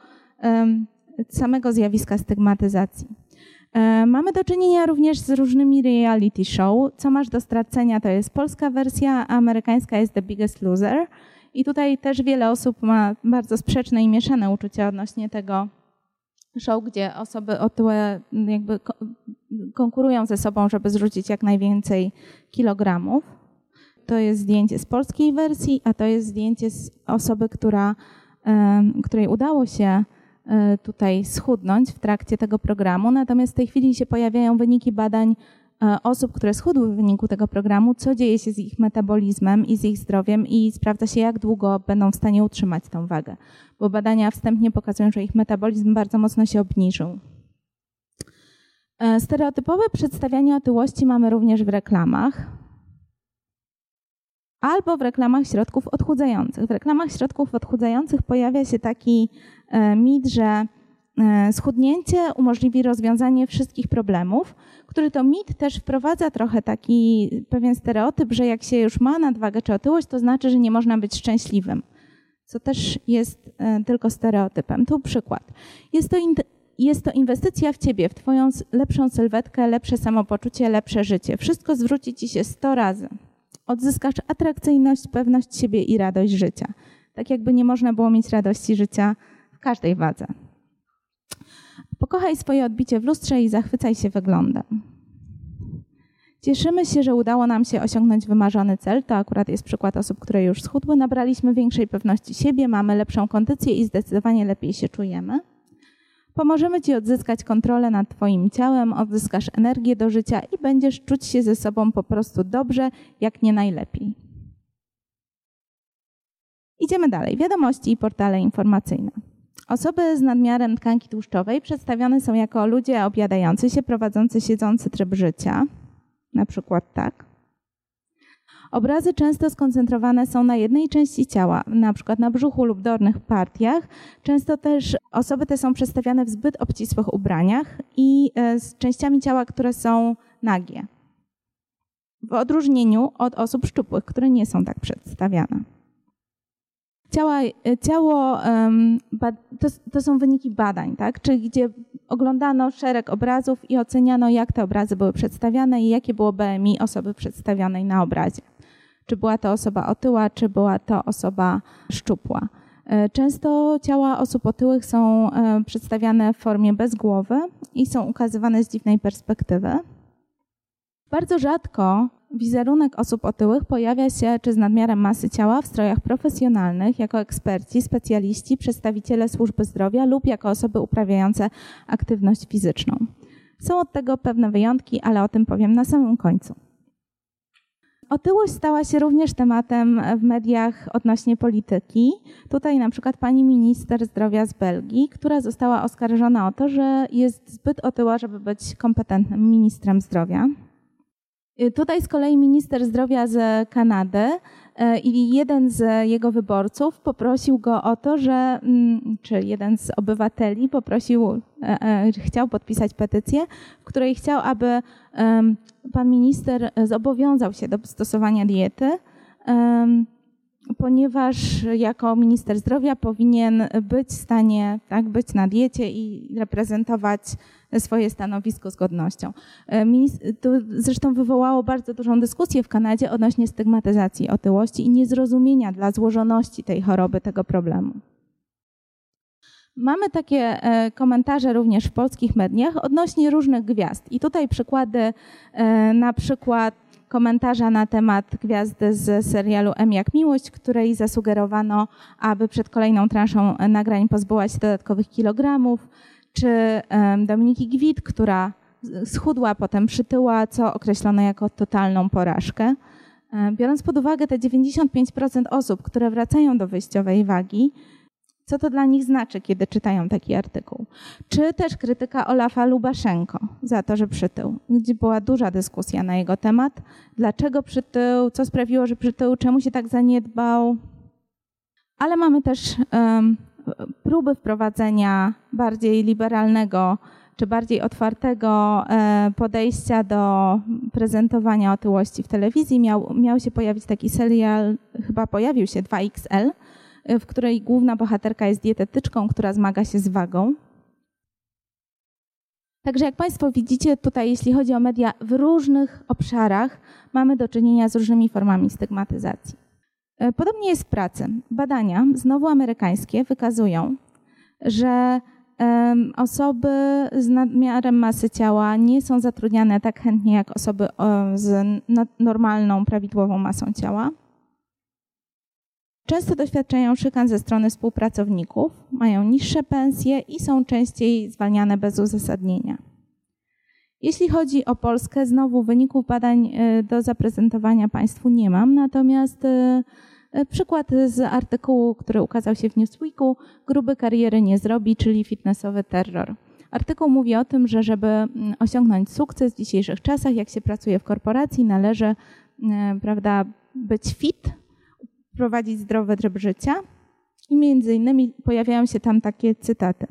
samego zjawiska stygmatyzacji. E, mamy do czynienia również z różnymi reality show. Co masz do stracenia to jest polska wersja, a amerykańska jest The Biggest Loser. I tutaj też wiele osób ma bardzo sprzeczne i mieszane uczucia odnośnie tego show, gdzie osoby otyłe jakby konkurują ze sobą, żeby zrzucić jak najwięcej kilogramów to jest zdjęcie z polskiej wersji, a to jest zdjęcie z osoby, która, której udało się e, tutaj schudnąć w trakcie tego programu. Natomiast w tej chwili się pojawiają wyniki badań e, osób, które schudły w wyniku tego programu, co dzieje się z ich metabolizmem i z ich zdrowiem i sprawdza się, jak długo będą w stanie utrzymać tą wagę. Bo badania wstępnie pokazują, że ich metabolizm bardzo mocno się obniżył. E, stereotypowe przedstawianie otyłości mamy również w reklamach albo w reklamach środków odchudzających. W reklamach środków odchudzających pojawia się taki e, mit, że e, schudnięcie umożliwi rozwiązanie wszystkich problemów, który to mit też wprowadza trochę taki pewien stereotyp, że jak się już ma nadwagę czy otyłość, to znaczy, że nie można być szczęśliwym, co też jest e, tylko stereotypem. Tu przykład. Jest to, jest to inwestycja w ciebie, w twoją lepszą sylwetkę, lepsze samopoczucie, lepsze życie. Wszystko zwróci ci się 100 razy odzyskasz atrakcyjność, pewność siebie i radość życia. Tak jakby nie można było mieć radości życia w każdej wadze. Pokochaj swoje odbicie w lustrze i zachwycaj się wyglądem. Cieszymy się, że udało nam się osiągnąć wymarzony cel. To akurat jest przykład osób, które już schudły. Nabraliśmy większej pewności siebie, mamy lepszą kondycję i zdecydowanie lepiej się czujemy. Pomożemy Ci odzyskać kontrolę nad Twoim ciałem, odzyskasz energię do życia i będziesz czuć się ze sobą po prostu dobrze, jak nie najlepiej. Idziemy dalej. Wiadomości i portale informacyjne. Osoby z nadmiarem tkanki tłuszczowej przedstawione są jako ludzie objadający się, prowadzący siedzący tryb życia. Na przykład tak. Obrazy często skoncentrowane są na jednej części ciała, na przykład na brzuchu lub dolnych partiach. Często też osoby te są przedstawiane w zbyt obcisłych ubraniach i e, z częściami ciała, które są nagie. W odróżnieniu od osób szczupłych, które nie są tak przedstawiane. Ciała, e, ciało to, to, są wyniki badań, tak? czyli gdzie oglądano szereg obrazów i oceniano, jak te obrazy były przedstawiane i jakie było BMI osoby przedstawionej na obrazie czy była to osoba otyła, czy była to osoba szczupła. E, często ciała osób otyłych są e, przedstawiane w formie bez głowy i są ukazywane z dziwnej perspektywy. Bardzo rzadko wizerunek osób otyłych pojawia się czy z nadmiarem masy ciała w strojach profesjonalnych jako eksperci, specjaliści, przedstawiciele służby zdrowia lub jako osoby uprawiające aktywność fizyczną. Są od tego pewne wyjątki, ale o tym powiem na samym końcu. Otyłość stała się również tematem w mediach odnośnie polityki. Tutaj na przykład pani minister zdrowia z Belgii, która została oskarżona o to, że jest zbyt otyła, żeby być kompetentnym ministrem zdrowia. Y, tutaj z kolei minister zdrowia z Kanady i jeden z jego wyborców poprosił go o to, że, mm, czy jeden z obywateli poprosił, e, e, chciał podpisać petycję, w której chciał, aby pan minister zobowiązał się do stosowania diety, ponieważ jako minister zdrowia powinien być w stanie tak, być na diecie i reprezentować swoje stanowisko z godnością. E, to zresztą wywołało bardzo dużą dyskusję w Kanadzie odnośnie stygmatyzacji otyłości i niezrozumienia dla złożoności tej choroby, tego problemu. Mamy takie e, komentarze również w polskich mediach odnośnie różnych gwiazd. I tutaj przykłady, e, na przykład komentarza na temat gwiazdy z serialu M jak miłość, której zasugerowano, aby przed kolejną transzą nagrań pozbyła się dodatkowych kilogramów, czy Dominiki Gwit, która schudła, potem przytyła, co określono jako totalną porażkę. Biorąc pod uwagę te 95% osób, które wracają do wyjściowej wagi, co to dla nich znaczy, kiedy czytają taki artykuł. Czy też krytyka Olafa Lubaszenko za to, że przytył, gdzie była duża dyskusja na jego temat. Dlaczego przytył, co sprawiło, że przytył, czemu się tak zaniedbał. Ale mamy też um, próby wprowadzenia bardziej liberalnego czy bardziej otwartego e, podejścia do prezentowania otyłości w telewizji. Miał, miał się pojawić taki serial, chyba pojawił się 2XL, w której główna bohaterka jest dietetyczką, która zmaga się z wagą. Także jak Państwo widzicie, tutaj jeśli chodzi o media, w różnych obszarach mamy do czynienia z różnymi formami stygmatyzacji. E, podobnie jest w pracy. Badania, znowu amerykańskie, wykazują, że osoby z nadmiarem masy ciała nie są zatrudniane tak chętnie jak osoby z normalną, prawidłową masą ciała. Często doświadczają szykan ze strony współpracowników, mają niższe pensje i są częściej zwalniane bez uzasadnienia. Jeśli chodzi o Polskę, znowu wyników badań e, do zaprezentowania Państwu nie mam, natomiast e, e, przykład z artykułu, który ukazał się w Newsweeku, gruby kariery nie zrobi, czyli fitnessowy terror. Artykuł mówi o tym, że żeby mm, osiągnąć sukces w dzisiejszych czasach, jak się pracuje w korporacji, należy prawda, być fit, prowadzić zdrowy tryb życia. I między innymi pojawiają się tam takie cytaty.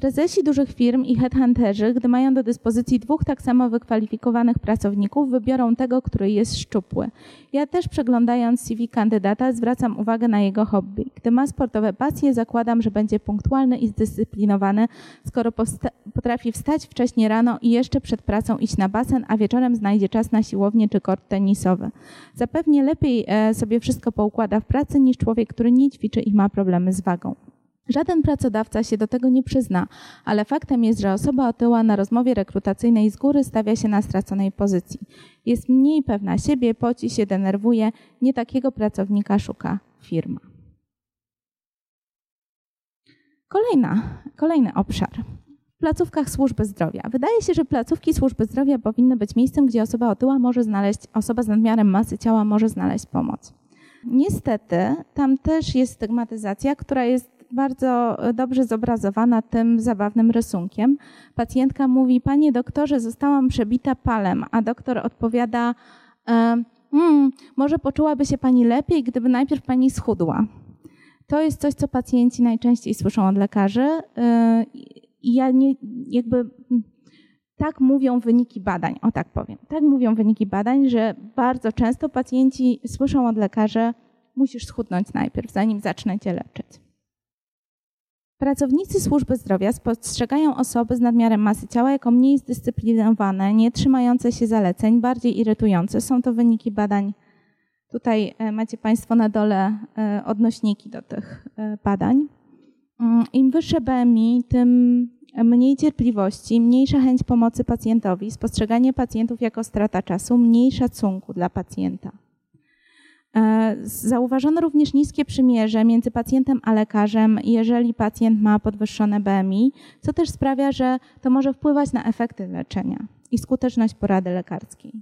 Prezesi dużych firm i headhunterzy, gdy mają do dyspozycji dwóch tak samo wykwalifikowanych pracowników, wybiorą tego, który jest szczupły. Ja też przeglądając CV kandydata zwracam uwagę na jego hobby. Gdy ma sportowe pasje, zakładam, że będzie punktualny i zdyscyplinowany, skoro potrafi wstać wcześnie rano i jeszcze przed pracą iść na basen, a wieczorem znajdzie czas na siłownię czy kort tenisowy. Zapewnie lepiej e, sobie wszystko poukłada w pracy niż człowiek, który nie ćwiczy i ma problemy z wagą. Żaden pracodawca się do tego nie przyzna, ale faktem jest, że osoba otyła na rozmowie rekrutacyjnej z góry stawia się na straconej pozycji. Jest mniej pewna siebie, poci się, denerwuje. Nie takiego pracownika szuka firma. Kolejna, kolejny obszar. W placówkach służby zdrowia. Wydaje się, że placówki służby zdrowia powinny być miejscem, gdzie osoba otyła może znaleźć, osoba z nadmiarem masy ciała może znaleźć pomoc. Niestety, tam też jest stygmatyzacja, która jest bardzo dobrze zobrazowana tym zabawnym rysunkiem. Pacjentka mówi: Panie doktorze, zostałam przebita palem, a doktor odpowiada: hmm, Może poczułaby się pani lepiej, gdyby najpierw pani schudła. To jest coś, co pacjenci najczęściej słyszą od lekarzy. E, I ja nie, jakby tak mówią wyniki badań, o tak powiem. Tak mówią wyniki badań, że bardzo często pacjenci słyszą od lekarzy, musisz schudnąć najpierw, zanim zacznę cię leczyć. Pracownicy służby zdrowia spostrzegają osoby z nadmiarem masy ciała jako mniej zdyscyplinowane, nie trzymające się zaleceń, bardziej irytujące. Są to wyniki badań. Tutaj e, macie Państwo na dole e, odnośniki do tych e, badań. Mm, Im wyższe BMI, tym mniej cierpliwości, mniejsza chęć pomocy pacjentowi, spostrzeganie pacjentów jako strata czasu, mniej szacunku dla pacjenta. E, zauważono również niskie przymierze między pacjentem a lekarzem, jeżeli pacjent ma podwyższone BMI, co też sprawia, że to może wpływać na efekty leczenia i skuteczność porady lekarskiej.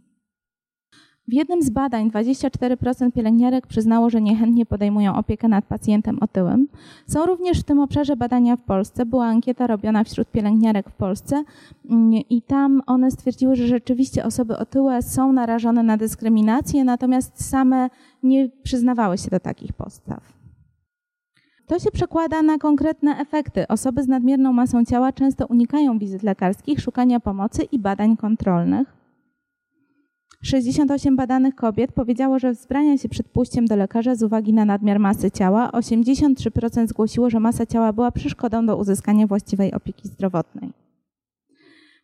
W jednym z badań 24% pielęgniarek przyznało, że niechętnie podejmują opiekę nad pacjentem otyłym. Są również w tym obszarze badania w Polsce. Była ankieta robiona wśród pielęgniarek w Polsce mm, i tam one stwierdziły, że rzeczywiście osoby otyłe są narażone na dyskryminację, natomiast same nie przyznawały się do takich postaw. To się przekłada na konkretne efekty. Osoby z nadmierną masą ciała często unikają wizyt lekarskich, szukania pomocy i badań kontrolnych. 68 badanych kobiet powiedziało, że wzbrania się przed pójściem do lekarza z uwagi na nadmiar masy ciała. 83% zgłosiło, że masa ciała była przeszkodą do uzyskania właściwej opieki zdrowotnej.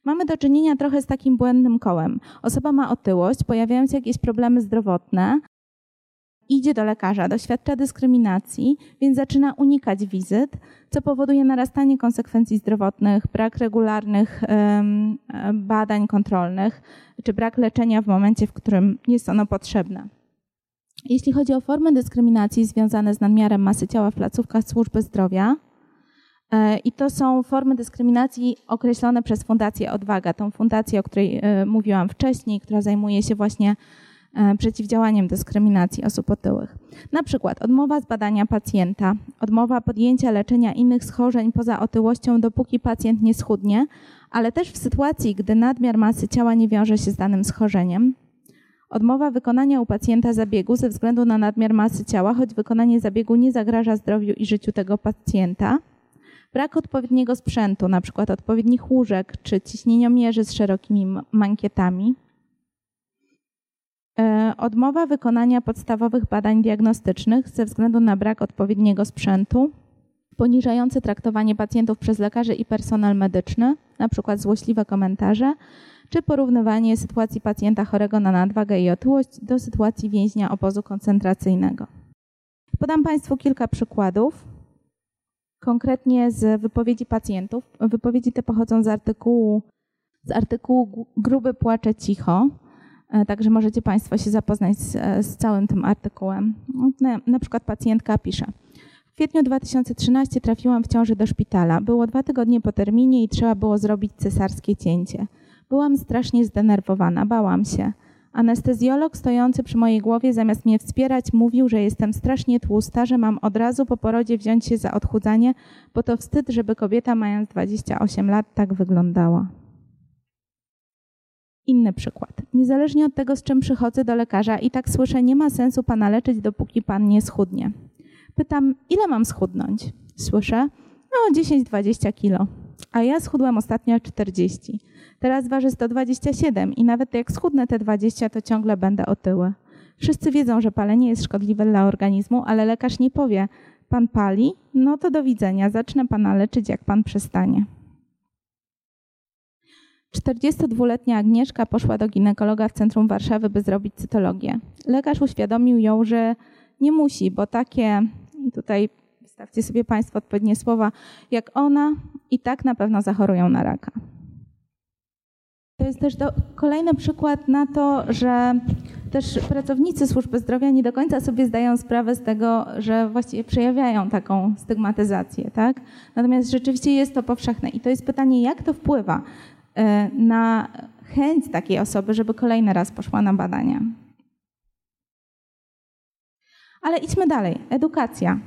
Mamy do czynienia trochę z takim błędnym kołem. Osoba ma otyłość, pojawiają się jakieś problemy zdrowotne idzie do lekarza, doświadcza dyskryminacji, więc zaczyna unikać wizyt, co powoduje narastanie konsekwencji zdrowotnych, brak regularnych badań kontrolnych czy brak leczenia w momencie, w którym jest ono potrzebne. Jeśli chodzi o formy dyskryminacji związane z nadmiarem masy ciała w placówkach służby zdrowia, e, i to są formy dyskryminacji określone przez Fundację Odwaga, tą fundację, o której e, mówiłam wcześniej, która zajmuje się właśnie przeciwdziałaniem dyskryminacji osób otyłych. Na przykład odmowa zbadania pacjenta, odmowa podjęcia leczenia innych schorzeń poza otyłością, dopóki pacjent nie schudnie, ale też w sytuacji, gdy nadmiar masy ciała nie wiąże się z danym schorzeniem, Odmowa wykonania u pacjenta zabiegu ze względu na nadmiar masy ciała, choć wykonanie zabiegu nie zagraża zdrowiu i życiu tego pacjenta. Brak odpowiedniego sprzętu, np. odpowiednich łóżek czy ciśnieniomierzy z szerokimi mankietami. E, odmowa wykonania podstawowych badań diagnostycznych ze względu na brak odpowiedniego sprzętu. Poniżające traktowanie pacjentów przez lekarzy i personel medyczny, np. złośliwe komentarze czy porównywanie sytuacji pacjenta chorego na nadwagę i otyłość do sytuacji więźnia obozu koncentracyjnego. Podam Państwu kilka przykładów, konkretnie z wypowiedzi pacjentów. Wypowiedzi te pochodzą z artykułu, z artykułu Gruby płacze cicho, także możecie Państwo się zapoznać z, z całym tym artykułem. Na, na przykład pacjentka pisze. W kwietniu 2013 trafiłam w ciąży do szpitala. Było dwa tygodnie po terminie i trzeba było zrobić cesarskie cięcie. Byłam strasznie zdenerwowana, bałam się. Anestezjolog stojący przy mojej głowie zamiast mnie wspierać mówił, że jestem strasznie tłusta, że mam od razu po porodzie wziąć się za odchudzanie, bo to wstyd, żeby kobieta mając 28 lat tak wyglądała. Inny przykład. Niezależnie od tego, z czym przychodzę do lekarza, i tak słyszę, nie ma sensu pana leczyć, dopóki pan nie schudnie. Pytam, ile mam schudnąć? Słyszę, no 10-20 kilo. A ja schudłam ostatnio 40. Teraz waży 127 i nawet jak schudnę te 20, to ciągle będę otyły. Wszyscy wiedzą, że palenie jest szkodliwe dla organizmu, ale lekarz nie powie, pan pali, no to do widzenia, zacznę pana leczyć, jak pan przestanie. 42-letnia Agnieszka poszła do ginekologa w centrum Warszawy, by zrobić cytologię. Lekarz uświadomił ją, że nie musi, bo takie, i tutaj stawcie sobie Państwo odpowiednie słowa, jak ona, i tak na pewno zachorują na raka. To jest też do, kolejny przykład na to, że też pracownicy służby zdrowia nie do końca sobie zdają sprawę z tego, że właściwie przejawiają taką stygmatyzację, tak? Natomiast rzeczywiście jest to powszechne i to jest pytanie, jak to wpływa na chęć takiej osoby, żeby kolejny raz poszła na badania. Ale idźmy dalej. Edukacja.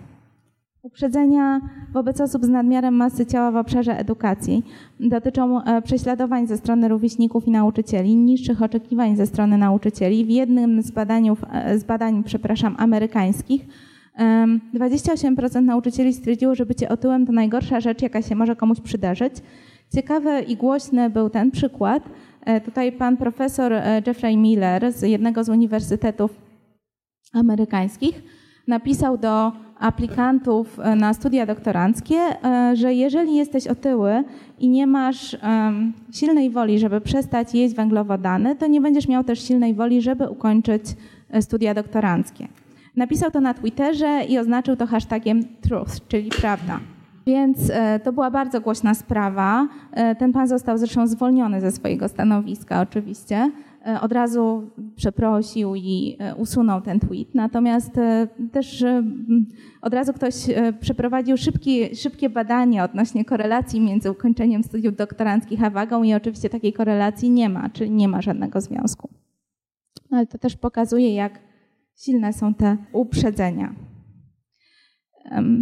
Uprzedzenia wobec osób z nadmiarem masy ciała w obszarze edukacji dotyczą e, prześladowań ze strony rówieśników i nauczycieli, niższych oczekiwań ze strony nauczycieli. W jednym z, badaniów, e, z badań przepraszam, amerykańskich 28% nauczycieli stwierdziło, że bycie otyłem to najgorsza rzecz, jaka się może komuś przydarzyć. Ciekawy i głośny był ten przykład. E, tutaj pan profesor Jeffrey Miller z jednego z uniwersytetów amerykańskich napisał do aplikantów e, na studia doktoranckie, e, że jeżeli jesteś otyły i nie masz silnej woli, żeby przestać jeść węglowodany, to nie będziesz miał też silnej woli, żeby ukończyć e, studia doktoranckie. Napisał to na Twitterze i oznaczył to hashtagiem truth, czyli prawda. Więc to była bardzo głośna sprawa. Ten pan został zresztą zwolniony ze swojego stanowiska, oczywiście. E, od razu przeprosił i e, usunął ten tweet. Natomiast e, też od razu ktoś przeprowadził szybkie, szybkie badanie odnośnie korelacji między ukończeniem studiów doktoranckich a wagą i oczywiście takiej korelacji nie ma, czyli nie ma żadnego związku. Ale to też pokazuje, jak silne są te uprzedzenia.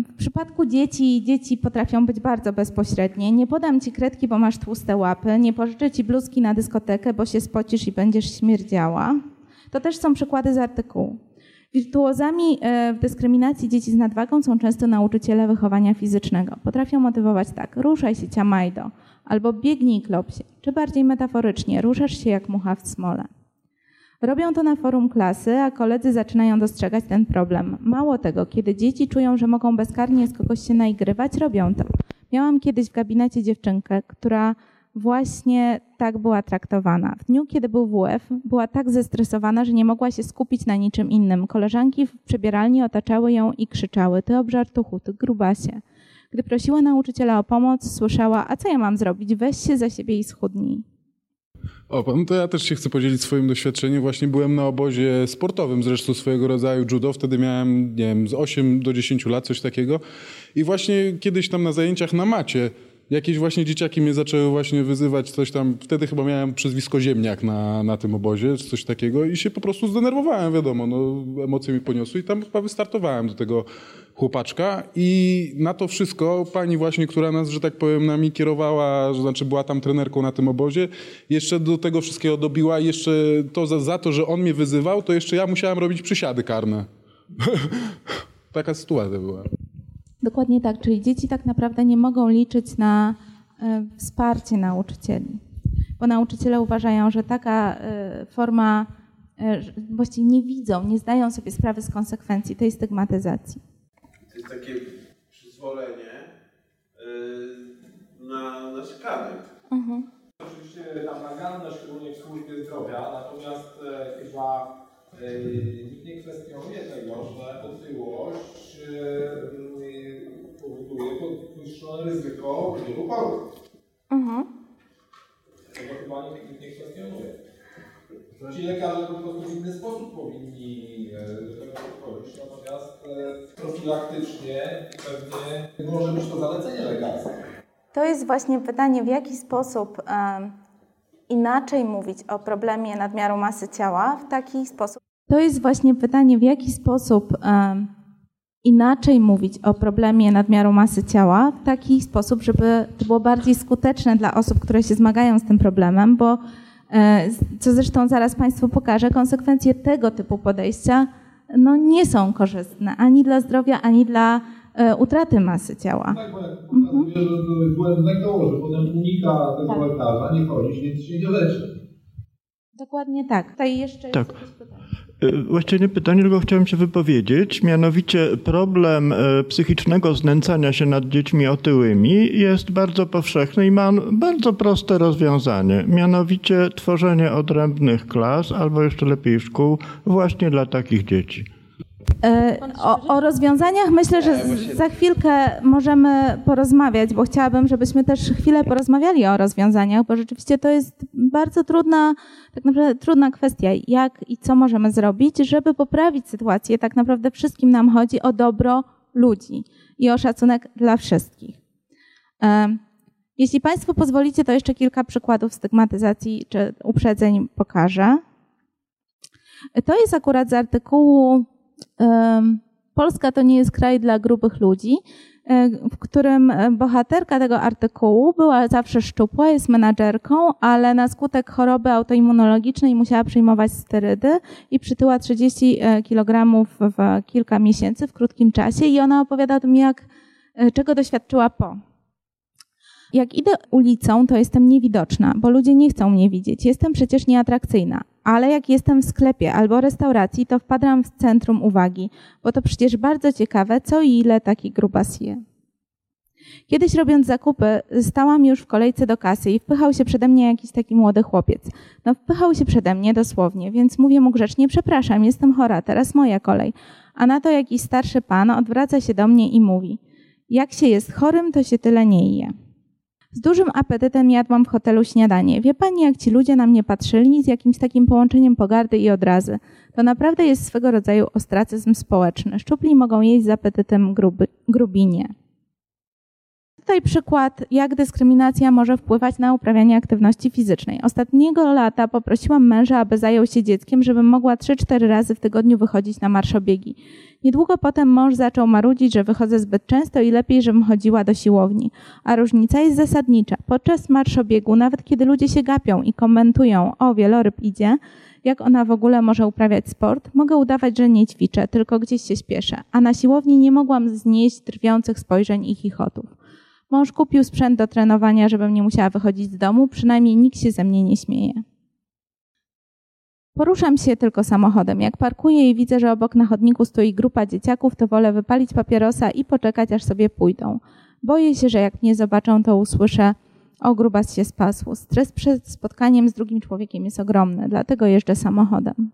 W przypadku dzieci, dzieci potrafią być bardzo bezpośrednie. Nie podam ci kredki, bo masz tłuste łapy. Nie pożyczę ci bluzki na dyskotekę, bo się spocisz i będziesz śmierdziała. To też są przykłady z artykułu. Wirtuozami e, w dyskryminacji dzieci z nadwagą są często nauczyciele wychowania fizycznego. Potrafią motywować tak, ruszaj się ciamajdo, albo biegnij klopsie, czy bardziej metaforycznie, ruszasz się jak mucha w smole. Robią to na forum klasy, a koledzy zaczynają dostrzegać ten problem. Mało tego, kiedy dzieci czują, że mogą bezkarnie z kogoś się naigrywać, robią to. Miałam kiedyś w gabinecie dziewczynkę, która właśnie tak była traktowana. W dniu, kiedy był WF, była tak zestresowana, że nie mogła się skupić na niczym innym. Koleżanki w przebieralni otaczały ją i krzyczały: Ty obżartuchu, ty grubasie. Gdy prosiła nauczyciela o pomoc, słyszała: A co ja mam zrobić? Weź się za siebie i schudnij. O, no to ja też się chcę podzielić swoim doświadczeniem. Właśnie byłem na obozie sportowym, zresztą swojego rodzaju judo. Wtedy miałem, nie wiem, z 8 do 10 lat, coś takiego. I właśnie kiedyś tam na zajęciach na macie jakieś właśnie dzieciaki mnie zaczęły właśnie wyzywać, coś tam. Wtedy chyba miałem przezwisko ziemniak na, na tym obozie, coś takiego i się po prostu zdenerwowałem, wiadomo, no, emocje mi poniosły i tam chyba wystartowałem do tego chłopaczka i na to wszystko pani właśnie, która nas, że tak powiem, nami kierowała, że znaczy była tam trenerką na tym obozie, jeszcze do tego wszystkiego dobiła i jeszcze to za, za to, że on mnie wyzywał, to jeszcze ja musiałem robić przysiady karne. [LAUGHS] Taka sytuacja była. Dokładnie tak, czyli dzieci tak naprawdę nie mogą liczyć na e, wsparcie nauczycieli, bo nauczyciele uważają, że taka e, forma, e, właściwie nie widzą, nie zdają sobie sprawy z konsekwencji tej stygmatyzacji. Takie przyzwolenie na, na szkany. Mhm. Oczywiście tam naganne, szczególnie w służbie zdrowia, natomiast chyba nikt nie kwestionuje tego, że otyłość powoduje podwyższone ryzyko wielu chorób. Mhm. Tego chyba nikt nie kwestionuje. Ci lekarze po prostu w inny sposób powinni do tego podchodzić, natomiast profilaktycznie pewnie może być to zalecenie lekarskie. To jest właśnie pytanie, w jaki sposób inaczej mówić o problemie nadmiaru masy ciała w taki sposób. To jest właśnie pytanie, w jaki sposób inaczej mówić o problemie nadmiaru masy ciała w taki sposób, żeby to było bardziej skuteczne dla osób, które się zmagają z tym problemem, bo e, co zresztą zaraz Państwu pokażę, konsekwencje tego typu podejścia no, nie są korzystne ani dla zdrowia, ani dla e, utraty masy ciała. Tak, bo jak mhm. pokazuje, że błędnego, że potem unika tego tak. lekarza, nie chodzić, więc się nie leczy. Dokładnie tak. Tutaj jeszcze tak. jest E, właściwie nie pytanie, tylko chciałem się wypowiedzieć. Mianowicie problem e, psychicznego znęcania się nad dziećmi otyłymi jest bardzo powszechny i ma bardzo proste rozwiązanie. Mianowicie tworzenie odrębnych klas albo jeszcze lepiej szkół właśnie dla takich dzieci. E, o, o, rozwiązaniach myślę, że za chwilkę możemy porozmawiać, bo chciałabym, żebyśmy też chwilę porozmawiali o rozwiązaniach, bo rzeczywiście to jest bardzo trudna, tak naprawdę trudna kwestia, jak i co możemy zrobić, żeby poprawić sytuację. Tak naprawdę wszystkim nam chodzi o dobro ludzi i o szacunek dla wszystkich. E, jeśli Państwo pozwolicie, to jeszcze kilka przykładów stygmatyzacji czy uprzedzeń pokażę. To jest akurat z artykułu Polska to nie jest kraj dla grubych ludzi, e, w którym e, bohaterka tego artykułu była zawsze szczupła, jest menadżerką, ale na skutek choroby autoimmunologicznej musiała przyjmować sterydy i przytyła 30 e, kg w kilka miesięcy w krótkim czasie i ona opowiada o tym, jak, czego doświadczyła po. Jak idę ulicą, to jestem niewidoczna, bo ludzie nie chcą mnie widzieć. Jestem przecież nieatrakcyjna. Ale jak jestem w sklepie albo restauracji, to wpadam w centrum uwagi, bo to przecież bardzo ciekawe, co i ile taki grubas je. Kiedyś robiąc zakupy, stałam już w kolejce do kasy i wpychał się przede mnie jakiś taki młody chłopiec. No wpychał się przede mnie dosłownie, więc mówię mu grzecznie, przepraszam, jestem chora, teraz moja kolej. A na to jakiś starszy pan odwraca się do mnie i mówi, jak się jest chorym, to się tyle nie je. Z dużym apetytem jadłam w hotelu śniadanie. Wie pani, jak ci ludzie na mnie patrzyli z jakimś takim połączeniem pogardy i odrazy. To naprawdę jest swego rodzaju ostracyzm społeczny. Szczupli mogą jeść z apetytem gruby, grubinie. Tutaj przykład, jak dyskryminacja może wpływać na uprawianie aktywności fizycznej. Ostatniego lata poprosiłam męża, aby zajął się dzieckiem, żebym mogła 3-4 razy w tygodniu wychodzić na marszobiegi. Niedługo potem mąż zaczął marudzić, że wychodzę zbyt często i lepiej, żebym chodziła do siłowni. A różnica jest zasadnicza. Podczas marszobiegu, nawet kiedy ludzie się gapią i komentują, o wieloryb idzie, jak ona w ogóle może uprawiać sport, mogę udawać, że nie ćwiczę, tylko gdzieś się śpieszę. A na siłowni nie mogłam znieść drwiących spojrzeń i chichotów. Mąż kupił sprzęt do trenowania, żebym nie musiała wychodzić z domu, przynajmniej nikt się ze mnie nie śmieje. Poruszam się tylko samochodem. Jak parkuję i widzę, że obok na chodniku stoi grupa dzieciaków, to wolę wypalić papierosa i poczekać, aż sobie pójdą. Boję się, że jak mnie zobaczą, to usłyszę O, grubas się spasł. Stres przed spotkaniem z drugim człowiekiem jest ogromny, dlatego jeżdżę samochodem.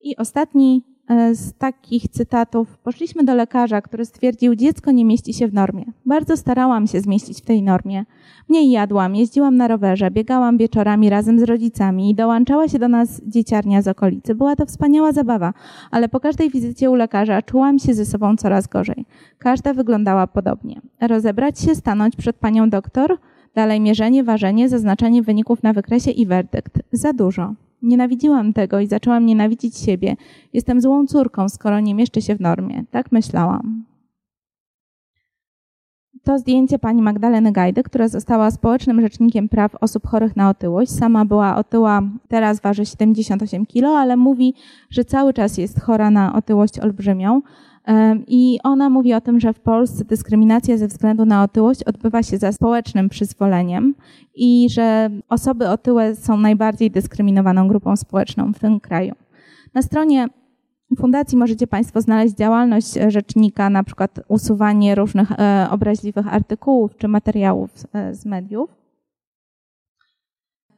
I ostatni z takich cytatów. Poszliśmy do lekarza, który stwierdził, dziecko nie mieści się w normie. Bardzo starałam się zmieścić w tej normie. Mniej jadłam, jeździłam na rowerze, biegałam wieczorami razem z rodzicami i dołączała się do nas dzieciarnia z okolicy. Była to wspaniała zabawa, ale po każdej wizycie u lekarza czułam się ze sobą coraz gorzej. Każda wyglądała podobnie. Rozebrać się, stanąć przed panią doktor, dalej mierzenie, ważenie, zaznaczanie wyników na wykresie i werdykt. Za dużo. Nienawidziłam tego i zaczęłam nienawidzić siebie. Jestem złą córką, skoro nie mieszczę się w normie. Tak myślałam. To zdjęcie pani Magdaleny Gajdy, która została społecznym rzecznikiem praw osób chorych na otyłość. Sama była otyła, teraz waży 78 kg, ale mówi, że cały czas jest chora na otyłość olbrzymią. I ona mówi o tym, że w Polsce dyskryminacja ze względu na otyłość odbywa się za społecznym przyzwoleniem i że osoby otyłe są najbardziej dyskryminowaną grupą społeczną w tym kraju. Na stronie fundacji możecie Państwo znaleźć działalność rzecznika, na przykład usuwanie różnych e, obraźliwych artykułów czy materiałów e, z mediów.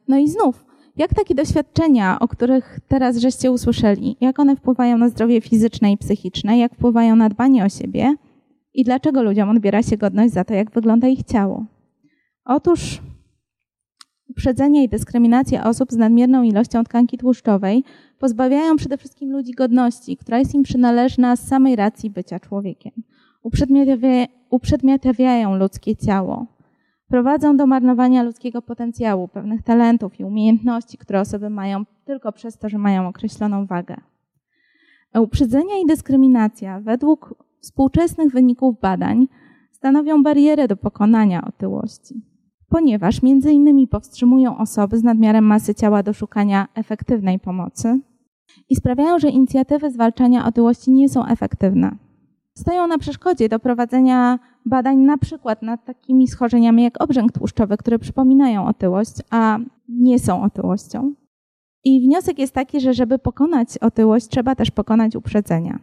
No i znów, jak takie doświadczenia, o których teraz żeście usłyszeli, jak one wpływają na zdrowie fizyczne i psychiczne, jak wpływają na dbanie o siebie i dlaczego ludziom odbiera się godność za to, jak wygląda ich ciało? Otóż uprzedzenie i dyskryminacja osób z nadmierną ilością tkanki tłuszczowej pozbawiają przede wszystkim ludzi godności, która jest im przynależna z samej racji bycia człowiekiem. Uprzedmiotawiają ludzkie ciało, prowadzą do marnowania ludzkiego potencjału, pewnych talentów i umiejętności, które osoby mają tylko przez to, że mają określoną wagę. Uprzedzenia i dyskryminacja według współczesnych wyników badań stanowią barierę do pokonania otyłości, ponieważ między innymi powstrzymują osoby z nadmiarem masy ciała do szukania efektywnej pomocy i sprawiają, że inicjatywy zwalczania otyłości nie są efektywne. Stoją na przeszkodzie do prowadzenia badań na przykład nad takimi schorzeniami jak obrzęk tłuszczowy, które przypominają otyłość, a nie są otyłością. I wniosek jest taki, że żeby pokonać otyłość, trzeba też pokonać uprzedzenia.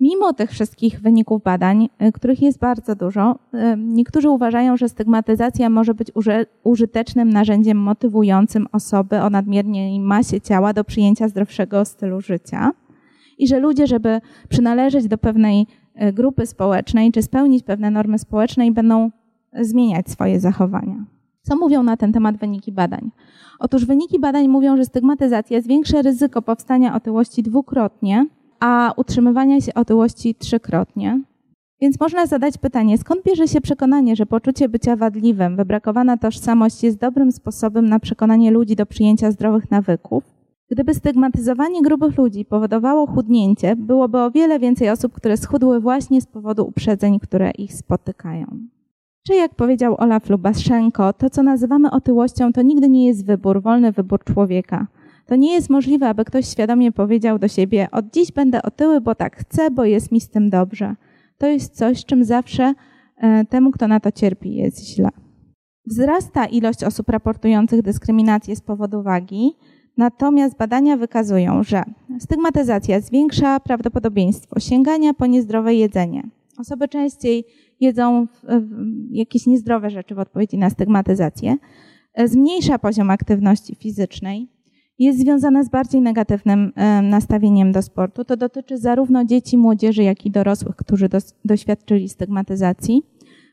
Mimo tych wszystkich wyników badań, y, których jest bardzo dużo, y, niektórzy uważają, że stygmatyzacja może być użytecznym narzędziem motywującym osoby o nadmiernej masie ciała do przyjęcia zdrowszego stylu życia i że ludzie, żeby przynależeć do pewnej E, grupy społecznej, czy spełnić pewne normy społeczne będą zmieniać swoje zachowania. Co mówią na ten temat wyniki badań? Otóż wyniki badań mówią, że stygmatyzacja zwiększa ryzyko powstania otyłości dwukrotnie, a utrzymywania się otyłości trzykrotnie. Więc można zadać pytanie, skąd bierze się przekonanie, że poczucie bycia wadliwym, wybrakowana tożsamość jest dobrym sposobem na przekonanie ludzi do przyjęcia zdrowych nawyków? Gdyby stygmatyzowanie grubych ludzi powodowało chudnięcie, byłoby o wiele więcej osób, które schudły właśnie z powodu uprzedzeń, które ich spotykają. Czy jak powiedział Olaf Lubaszenko, to co nazywamy otyłością to nigdy nie jest wybór, wolny wybór człowieka. To nie jest możliwe, aby ktoś świadomie powiedział do siebie: Od dziś będę otyły, bo tak chcę, bo jest mi z tym dobrze. To jest coś, czym zawsze e, temu, kto na to cierpi, jest źle. Wzrasta ilość osób raportujących dyskryminację z powodu wagi, Natomiast badania wykazują, że stygmatyzacja zwiększa prawdopodobieństwo sięgania po niezdrowe jedzenie. Osoby częściej jedzą jakieś niezdrowe rzeczy w odpowiedzi na stygmatyzację. Zmniejsza poziom aktywności fizycznej. Jest związana z bardziej negatywnym nastawieniem do sportu. To dotyczy zarówno dzieci, młodzieży, jak i dorosłych, którzy doświadczyli stygmatyzacji.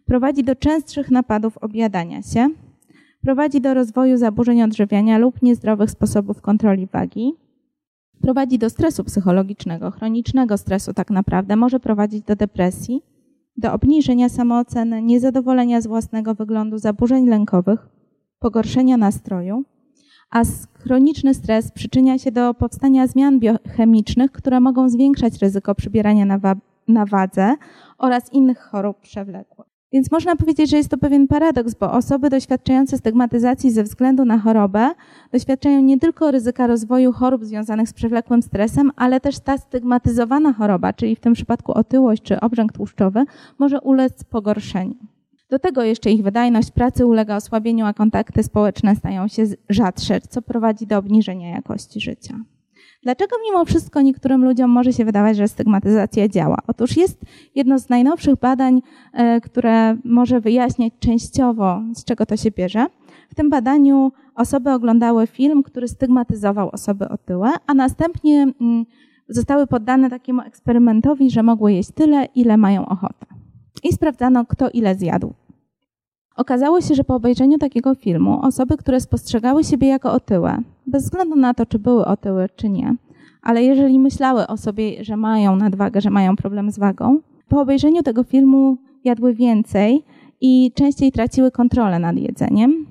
Prowadzi do częstszych napadów objadania się, prowadzi do rozwoju zaburzeń odżywiania lub niezdrowych sposobów kontroli wagi, prowadzi do stresu psychologicznego, chronicznego stresu tak naprawdę, może prowadzić do depresji, do obniżenia samooceny, niezadowolenia z własnego wyglądu, zaburzeń lękowych, pogorszenia nastroju, a chroniczny stres przyczynia się do powstania zmian biochemicznych, które mogą zwiększać ryzyko przybierania na, wa na wadze oraz innych chorób przewlekłych. Więc można powiedzieć, że jest to pewien paradoks, bo osoby doświadczające stygmatyzacji ze względu na chorobę doświadczają nie tylko ryzyka rozwoju chorób związanych z przewlekłym stresem, ale też ta stygmatyzowana choroba, czyli w tym przypadku otyłość czy obrzęk tłuszczowy, może ulec pogorszeniu. Do tego jeszcze ich wydajność pracy ulega osłabieniu, a kontakty społeczne stają się rzadsze, co prowadzi do obniżenia jakości życia. Dlaczego mimo wszystko niektórym ludziom może się wydawać, że stygmatyzacja działa? Otóż jest jedno z najnowszych badań, e, które może wyjaśniać częściowo, z czego to się bierze. W tym badaniu osoby oglądały film, który stygmatyzował osoby otyłe, a następnie mm, zostały poddane takiemu eksperymentowi, że mogły jeść tyle, ile mają ochotę. I sprawdzano, kto ile zjadł. Okazało się, że po obejrzeniu takiego filmu osoby, które spostrzegały siebie jako otyłe, bez względu na to, czy były otyłe, czy nie, ale jeżeli myślały o sobie, że mają nadwagę, że mają problem z wagą, po obejrzeniu tego filmu jadły więcej i częściej traciły kontrolę nad jedzeniem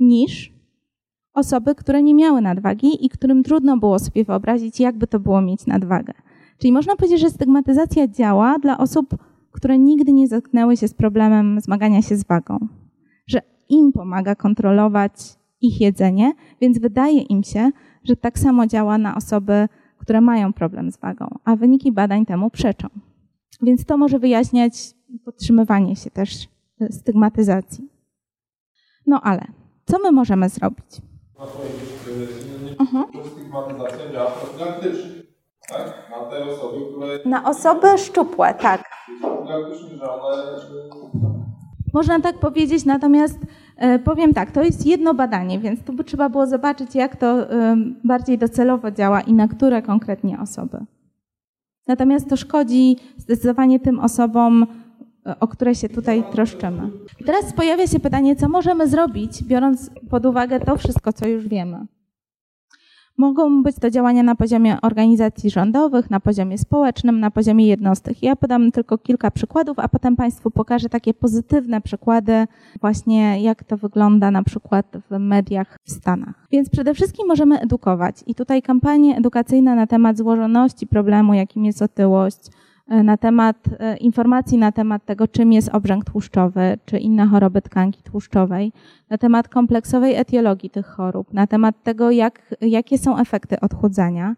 niż osoby, które nie miały nadwagi i którym trudno było sobie wyobrazić, jakby to było mieć nadwagę. Czyli można powiedzieć, że stygmatyzacja działa dla osób, które nigdy nie zetknęły się z problemem zmagania się z wagą im pomaga kontrolować ich jedzenie, więc wydaje im się, że tak samo działa na osoby, które mają problem z wagą, a wyniki badań temu przeczą. Więc to może wyjaśniać podtrzymywanie się też stygmatyzacji. No ale co my możemy zrobić? Mhm. Stygmatyzacja działa profilaktycznie. Tak? Na te osoby, które. Na osoby szczupłe, tak. Profilaktycznie, że one. Można tak powiedzieć, natomiast E, powiem tak, to jest jedno badanie, więc tu by trzeba było zobaczyć, jak to bardziej docelowo działa i na które konkretnie osoby. Natomiast to szkodzi zdecydowanie tym osobom, e, o które się tutaj troszczymy. teraz pojawia się pytanie, co możemy zrobić, biorąc pod uwagę to wszystko, co już wiemy. Mogą być to działania na poziomie organizacji rządowych, na poziomie społecznym, na poziomie jednostek. Ja podam tylko kilka przykładów, a potem Państwu pokażę takie pozytywne przykłady, właśnie jak to wygląda na przykład w mediach w Stanach. Więc przede wszystkim możemy edukować i tutaj kampanie edukacyjne na temat złożoności problemu, jakim jest otyłość, na temat e, informacji na temat tego, czym jest obrzęk tłuszczowy, czy inne choroby tkanki tłuszczowej, na temat kompleksowej etiologii tych chorób, na temat tego, jak, jakie są efekty odchudzania,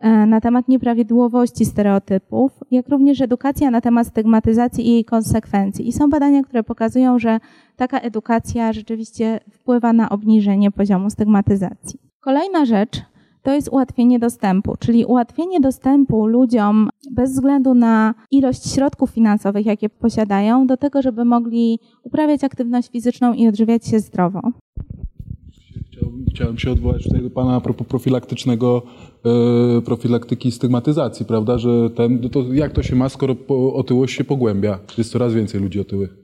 e, na temat nieprawidłowości stereotypów, jak również edukacja na temat stygmatyzacji i jej konsekwencji. I są badania, które pokazują, że taka edukacja rzeczywiście wpływa na obniżenie poziomu stygmatyzacji. Kolejna rzecz, to jest ułatwienie dostępu, czyli ułatwienie dostępu ludziom bez względu na ilość środków finansowych, jakie posiadają, do tego, żeby mogli uprawiać aktywność fizyczną i odżywiać się zdrowo. Chciałem, się odwołać tutaj do Pana a propos profilaktycznego, e, profilaktyki stygmatyzacji, prawda, że ten, to jak to się ma, skoro otyłość się pogłębia, jest coraz więcej ludzi otyłych.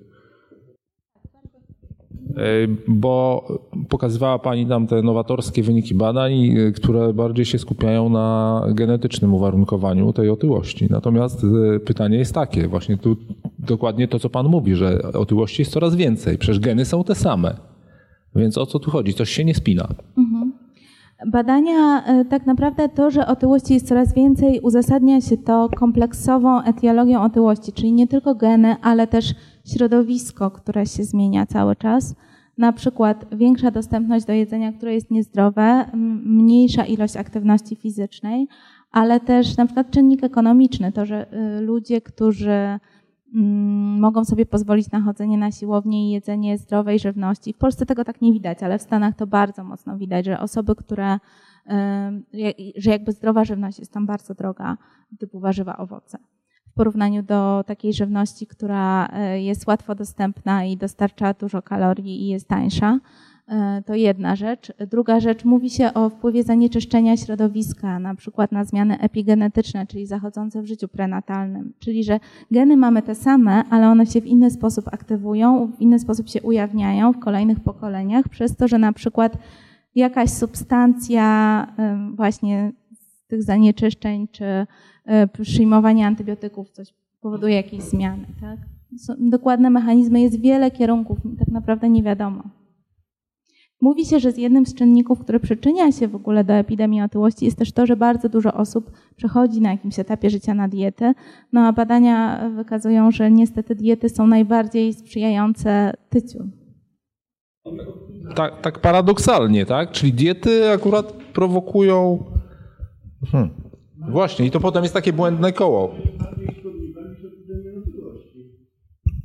E, bo pokazywała Pani tam te nowatorskie wyniki badań, e, które bardziej się skupiają na genetycznym uwarunkowaniu tej otyłości. Natomiast e, pytanie jest takie, właśnie tu dokładnie to, co Pan mówi, że otyłości jest coraz więcej. Przecież geny są te same. Więc o co tu chodzi? Coś się nie spina. Mhm. Badania, tak naprawdę to, że otyłości jest coraz więcej, uzasadnia się to kompleksową etiologią otyłości, czyli nie tylko geny, ale też środowisko, które się zmienia cały czas. Na przykład większa dostępność do jedzenia, które jest niezdrowe, mniejsza ilość aktywności fizycznej, ale też na przykład czynnik ekonomiczny, to, że y, ludzie, którzy mogą sobie pozwolić na chodzenie na siłownię i jedzenie zdrowej żywności. W Polsce tego tak nie widać, ale w Stanach to bardzo mocno widać, że osoby, które, że jakby zdrowa żywność jest tam bardzo droga, typu warzywa, owoce porównaniu do takiej żywności, która e, jest łatwo dostępna i dostarcza dużo kalorii i jest tańsza. E, to jedna rzecz. Druga rzecz, mówi się o wpływie zanieczyszczenia środowiska, na przykład na zmiany epigenetyczne, czyli zachodzące w życiu prenatalnym. Czyli, że geny mamy te same, ale one się w inny sposób aktywują, w inny sposób się ujawniają w kolejnych pokoleniach, przez to, że na przykład jakaś substancja właśnie z tych zanieczyszczeń, czy przyjmowanie antybiotyków coś powoduje jakieś zmiany. Tak? Są dokładne mechanizmy, jest wiele kierunków, tak naprawdę nie wiadomo. Mówi się, że z jednym z czynników, który przyczynia się w ogóle do epidemii otyłości, jest też to, że bardzo dużo osób przechodzi na jakimś etapie życia na diety. No a badania wykazują, że niestety diety są najbardziej sprzyjające tyciu. Tak, tak paradoksalnie, tak? Czyli diety akurat prowokują. Hmm. Właśnie, i to potem jest takie błędne koło.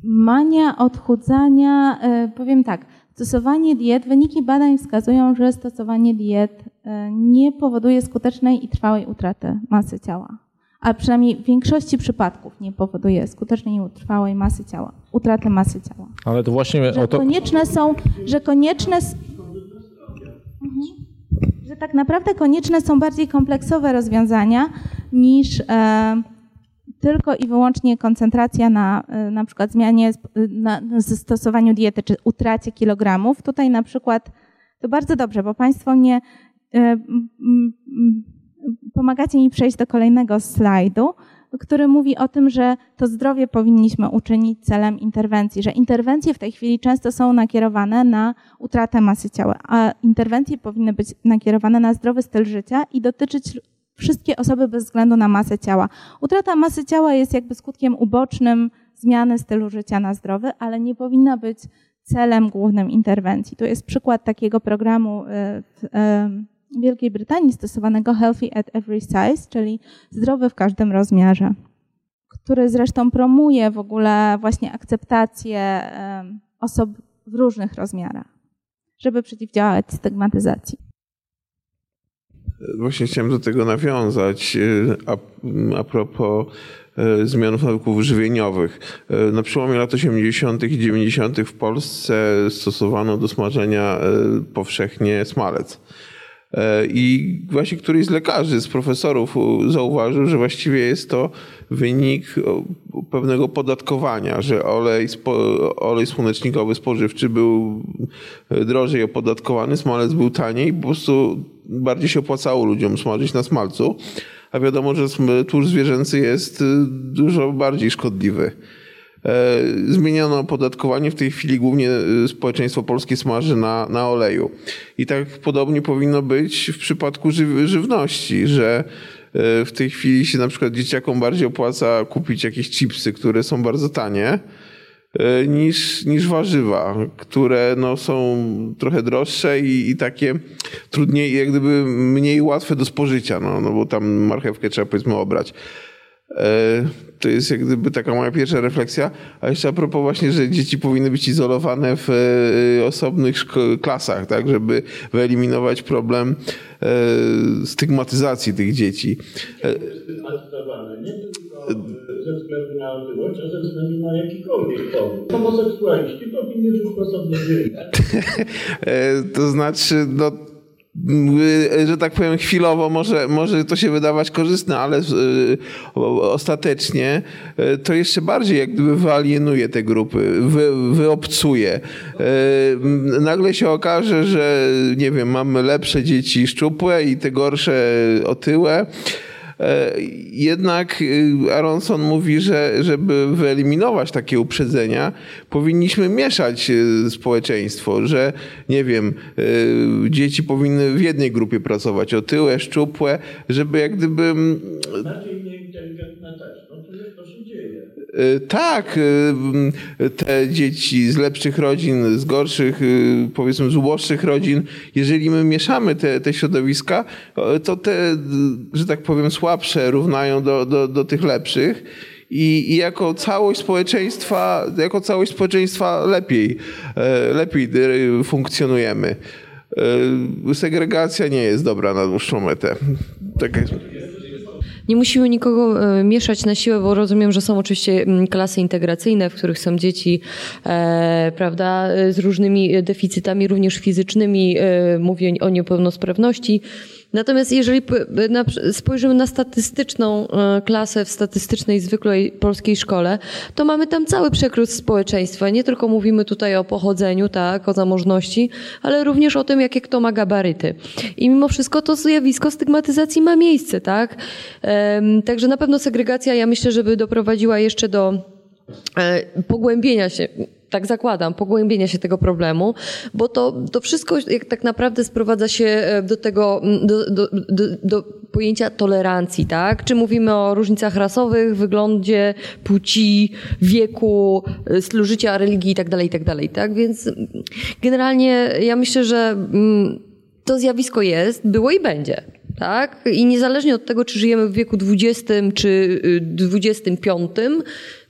Mania odchudzania, e, powiem tak, stosowanie diet, wyniki badań wskazują, że stosowanie diet nie powoduje skutecznej i trwałej utraty masy ciała. A przynajmniej w większości przypadków nie powoduje skutecznej i trwałej masy ciała, utraty masy ciała. Ale to właśnie Że o to... konieczne są, że konieczne. Mhm. Że tak naprawdę konieczne są bardziej kompleksowe rozwiązania niż e, tylko i wyłącznie koncentracja na e, na przykład zmianie, sp- na zastosowaniu diety czy utracie kilogramów. Tutaj na przykład to bardzo dobrze, bo Państwo mnie e, pomagacie mi przejść do kolejnego slajdu, który mówi o tym, że to zdrowie powinniśmy uczynić celem interwencji, że interwencje w tej chwili często są nakierowane na utratę masy ciała, a interwencje powinny być nakierowane na zdrowy styl życia i dotyczyć wszystkie osoby bez względu na masę ciała. Utrata masy ciała jest jakby skutkiem ubocznym zmiany stylu życia na zdrowy, ale nie powinna być celem głównym interwencji. Tu jest przykład takiego programu y, y, Wielkiej Brytanii stosowanego Healthy at Every Size, czyli zdrowy w każdym rozmiarze, który zresztą promuje w ogóle właśnie akceptację osób w różnych rozmiarach, żeby przeciwdziałać stygmatyzacji. Właśnie chciałem do tego nawiązać y, a, a propos y, zmian nawyków żywieniowych. Y, Na przełomie lat 80. i 90. w Polsce stosowano do smażenia powszechnie smalec. Y, I właśnie któryś z lekarzy, z profesorów zauważył, że właściwie jest to wynik pewnego podatkowania, że olej, olej słonecznikowy spożywczy był drożej opodatkowany, smalec był taniej, po prostu bardziej się opłacało ludziom smażyć na smalcu, a wiadomo, że tłuszcz zwierzęcy jest y, dużo bardziej szkodliwy. E, Zmieniono opodatkowanie. W tej chwili głównie y, społeczeństwo polskie smaży na, na oleju. I tak podobnie powinno być w przypadku żyw- żywności, że e, w tej chwili się na przykład dzieciakom bardziej opłaca kupić jakieś chipsy, które są bardzo tanie, e, niż, niż warzywa, które no, są trochę droższe i, i takie trudniej, jak gdyby mniej łatwe do spożycia, no, no bo tam marchewkę trzeba powiedzmy obrać. E, To jest jak gdyby taka moja pierwsza refleksja. A jeszcze a propos właśnie, że dzieci powinny być izolowane w e, osobnych szko- klasach, tak, żeby wyeliminować problem e, stygmatyzacji tych dzieci. Ze względu na otyłość, a ze względu na jakikolwiek powód. Homoseksualiści powinni żyć w osobnych [LAUGHS] wymiarach. E, To znaczy, no, że tak powiem, chwilowo może, może to się wydawać korzystne, ale o- ostatecznie e, to jeszcze bardziej jak gdyby wyalienuje te grupy, wy, wyobcuje. Nagle się okaże, że nie wiem, mamy lepsze dzieci szczupłe i te gorsze otyłe. E, Jednak y, Aronson mówi, że żeby wyeliminować takie uprzedzenia, powinniśmy mieszać y, społeczeństwo, że nie wiem, y, dzieci powinny w jednej grupie pracować, otyłe, szczupłe, żeby jak gdyby mm, Bardziej nieinteligentne też. No to jak to się dzieje? Y, Tak, y, te dzieci z lepszych rodzin, z gorszych, y, powiedzmy z uboższych rodzin, jeżeli my mieszamy te, te środowiska, to te, y, że tak powiem, słabsze równają do, do, do tych lepszych. I, I jako całość społeczeństwa, jako całość społeczeństwa lepiej, e, lepiej y, funkcjonujemy. E, Segregacja nie jest dobra na dłuższą metę. Tak jest. Nie musimy nikogo e, mieszać na siłę, bo rozumiem, że są oczywiście mm, klasy integracyjne, w których są dzieci, e, prawda, e, z różnymi deficytami, również fizycznymi. Mówię o niepełnosprawności. Natomiast jeżeli spojrzymy na statystyczną e, klasę w statystycznej, zwykłej polskiej szkole, to mamy tam cały przekrój społeczeństwa. Nie tylko mówimy tutaj o pochodzeniu, tak, o zamożności, ale również o tym, jakie kto ma gabaryty. I mimo wszystko to zjawisko stygmatyzacji ma miejsce, tak? Także na pewno segregacja, ja myślę, żeby doprowadziła jeszcze do e, pogłębienia się, tak zakładam, pogłębienia się tego problemu, bo to, to wszystko jak tak naprawdę sprowadza się e, do tego, do, do, do, do pojęcia tolerancji, tak? Czy mówimy o różnicach rasowych, wyglądzie, płci, wieku, e, stylu życia, religii i tak dalej, i tak dalej, tak? Więc generalnie ja myślę, że to zjawisko jest, było i będzie. Tak? I niezależnie od tego, czy żyjemy w wieku XX czy y, XXV,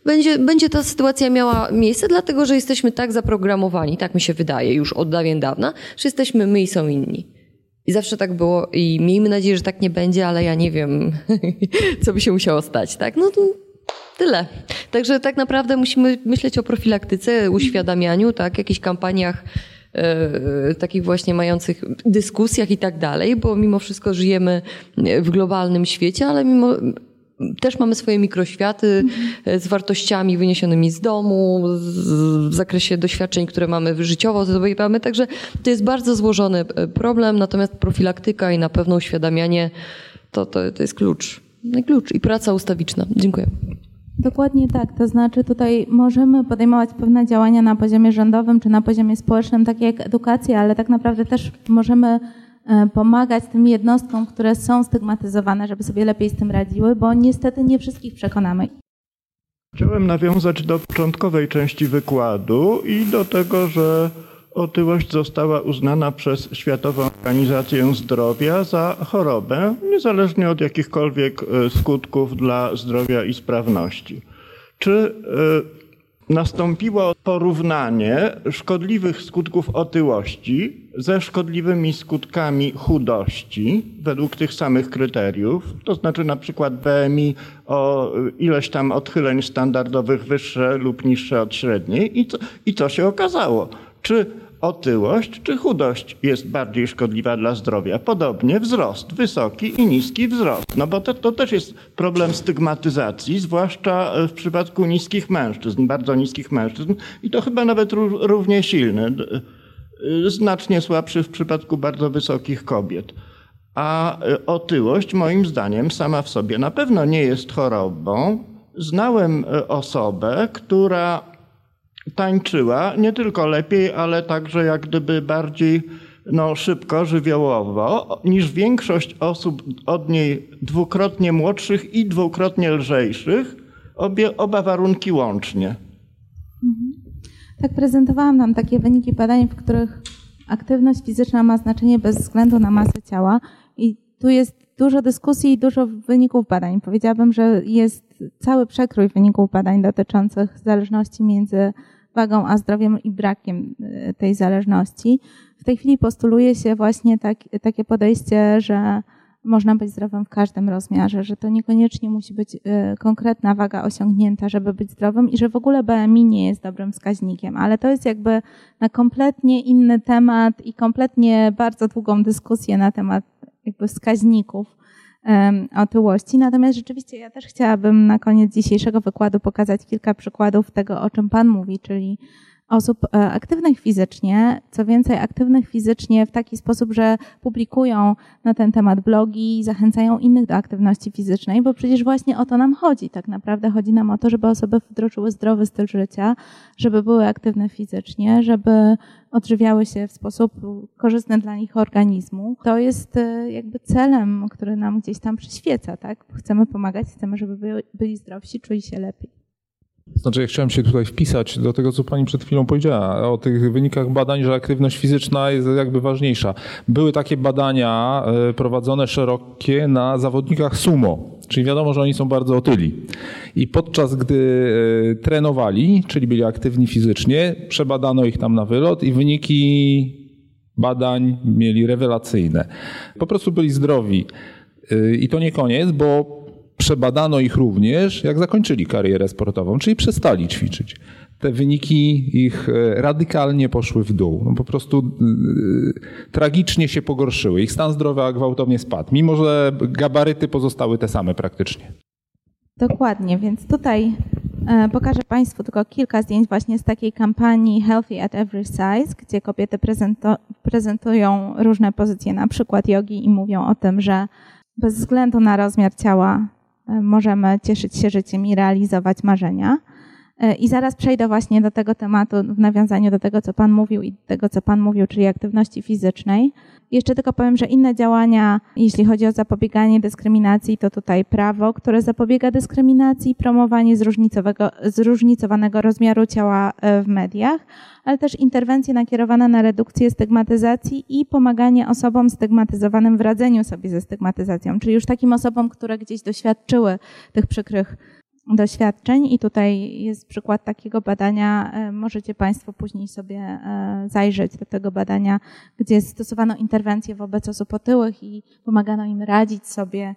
będzie, będzie ta sytuacja miała miejsce, dlatego że jesteśmy tak zaprogramowani, tak mi się wydaje już od dawien dawna, że jesteśmy my i są inni. I zawsze tak było i miejmy nadzieję, że tak nie będzie, ale ja nie wiem, [LAUGHS] co by się musiało stać, tak? No to tyle. Także tak naprawdę musimy myśleć o profilaktyce, uświadamianiu, tak? Jakichś kampaniach e, takich właśnie mających dyskusjach i tak dalej, bo mimo wszystko żyjemy w globalnym świecie, ale mimo też mamy swoje mikroświaty e, z wartościami wyniesionymi z domu, z, w zakresie doświadczeń, które mamy życiowo zdobywamy. Także to jest bardzo złożony e, problem, natomiast profilaktyka i na pewno uświadamianie to, to, to jest klucz. No i klucz i praca ustawiczna. Dziękuję. Dokładnie tak. To znaczy tutaj możemy podejmować pewne działania na poziomie rządowym czy na poziomie społecznym, takie jak edukacja, ale tak naprawdę też możemy pomagać tym jednostkom, które są stygmatyzowane, żeby sobie lepiej z tym radziły, bo niestety nie wszystkich przekonamy. Chciałem nawiązać do początkowej części wykładu i do tego, że otyłość została uznana przez Światową Organizację Zdrowia za chorobę, niezależnie od jakichkolwiek e, skutków dla zdrowia i sprawności. Czy e, nastąpiło porównanie szkodliwych skutków otyłości ze szkodliwymi skutkami chudości według tych samych kryteriów, to znaczy na przykład BMI o ileś tam odchyleń standardowych wyższe lub niższe od średniej i co, i co się okazało? Czy otyłość czy chudość jest bardziej szkodliwa dla zdrowia. Podobnie wzrost, wysoki i niski wzrost. No bo to, to też jest problem stygmatyzacji, zwłaszcza w przypadku niskich mężczyzn, bardzo niskich mężczyzn i to chyba nawet równie silny, znacznie słabszy w przypadku bardzo wysokich kobiet. A otyłość moim zdaniem sama w sobie na pewno nie jest chorobą. Znałem osobę, która tańczyła nie tylko lepiej, ale także jak gdyby bardziej no, szybko, żywiołowo, niż większość osób od niej dwukrotnie młodszych i dwukrotnie lżejszych, obie, oba warunki łącznie. Mhm. Tak prezentowałam nam takie wyniki badań, w których aktywność fizyczna ma znaczenie bez względu na masę ciała i tu jest dużo dyskusji i dużo wyników badań. Powiedziałabym, że jest cały przekrój wyników badań dotyczących zależności między wagą a zdrowiem i brakiem y, tej zależności. W tej chwili postuluje się właśnie tak, takie podejście, że można być zdrowym w każdym rozmiarze, że to niekoniecznie musi być y, konkretna waga osiągnięta, żeby być zdrowym i że w ogóle BMI nie jest dobrym wskaźnikiem, ale to jest jakby na kompletnie inny temat i kompletnie bardzo długą dyskusję na temat jakby wskaźników otyłości. Natomiast rzeczywiście ja też chciałabym na koniec dzisiejszego wykładu pokazać kilka przykładów tego, o czym Pan mówi, czyli osób e, aktywnych fizycznie, co więcej aktywnych fizycznie w taki sposób, że publikują na ten temat blogi, zachęcają innych do aktywności fizycznej, bo przecież właśnie o to nam chodzi. Tak naprawdę chodzi nam o to, żeby osoby wdrożyły zdrowy styl życia, żeby były aktywne fizycznie, żeby odżywiały się w sposób korzystny dla nich organizmu. To jest e, jakby celem, który nam gdzieś tam przyświeca, tak? Chcemy pomagać, chcemy, żeby byli zdrowsi, czuli się lepiej. Znaczy, ja chciałem się tutaj wpisać do tego, co pani przed chwilą powiedziała, o tych wynikach badań, że aktywność fizyczna jest jakby ważniejsza. Były takie badania e, prowadzone szerokie na zawodnikach sumo, czyli wiadomo, że oni są bardzo otyli. I podczas gdy e, trenowali, czyli byli aktywni fizycznie, przebadano ich tam na wylot i wyniki badań mieli rewelacyjne. Po prostu byli zdrowi. E, I to nie koniec, bo przebadano ich również, jak zakończyli karierę sportową, czyli przestali ćwiczyć. Te wyniki ich e, radykalnie poszły w dół. No po prostu yy, tragicznie się pogorszyły. Ich stan zdrowia gwałtownie spadł, mimo że gabaryty pozostały te same praktycznie. Dokładnie, więc tutaj e, pokażę Państwu tylko kilka zdjęć właśnie z takiej kampanii Healthy at Every Size, gdzie kobiety prezentują różne pozycje, na przykład jogi i mówią o tym, że bez względu na rozmiar ciała E, możemy cieszyć się życiem i realizować marzenia. E, I zaraz przejdę właśnie do tego tematu w nawiązaniu do tego, co Pan mówił i tego, co Pan mówił, czyli aktywności fizycznej. Jeszcze tylko powiem, że inne działania, jeśli chodzi o zapobieganie dyskryminacji, to tutaj prawo, które zapobiega dyskryminacji, promowanie zróżnicowanego rozmiaru ciała e, w mediach, ale też interwencje nakierowane na redukcję stygmatyzacji i pomaganie osobom stygmatyzowanym w radzeniu sobie ze stygmatyzacją, czyli już takim osobom, które gdzieś doświadczyły tych przykrych doświadczeń i tutaj jest przykład takiego badania. Możecie Państwo później sobie zajrzeć do tego badania, gdzie stosowano interwencje wobec osób otyłych i pomagano im radzić sobie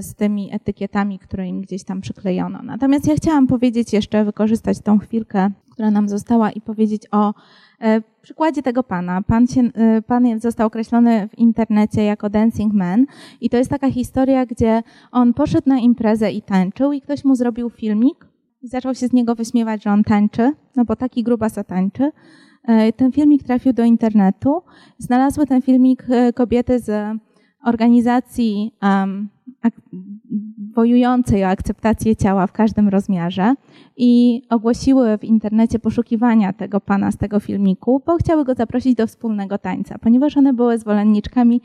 z tymi etykietami, które im gdzieś tam przyklejono. Natomiast ja chciałam powiedzieć jeszcze, wykorzystać tą chwilkę, która nam została i powiedzieć o E, w przykładzie tego pana, pan, się, e, pan został określony w internecie jako dancing man i to jest taka historia, gdzie on poszedł na imprezę i tańczył i ktoś mu zrobił filmik i zaczął się z niego wyśmiewać, że on tańczy, no bo taki grubasa tańczy. E, ten filmik trafił do internetu. Znalazły ten filmik kobiety z organizacji um, wojującej o akceptację ciała w każdym rozmiarze i ogłosiły w internecie poszukiwania tego pana z tego filmiku, bo chciały go zaprosić do wspólnego tańca, ponieważ one były zwolenniczkami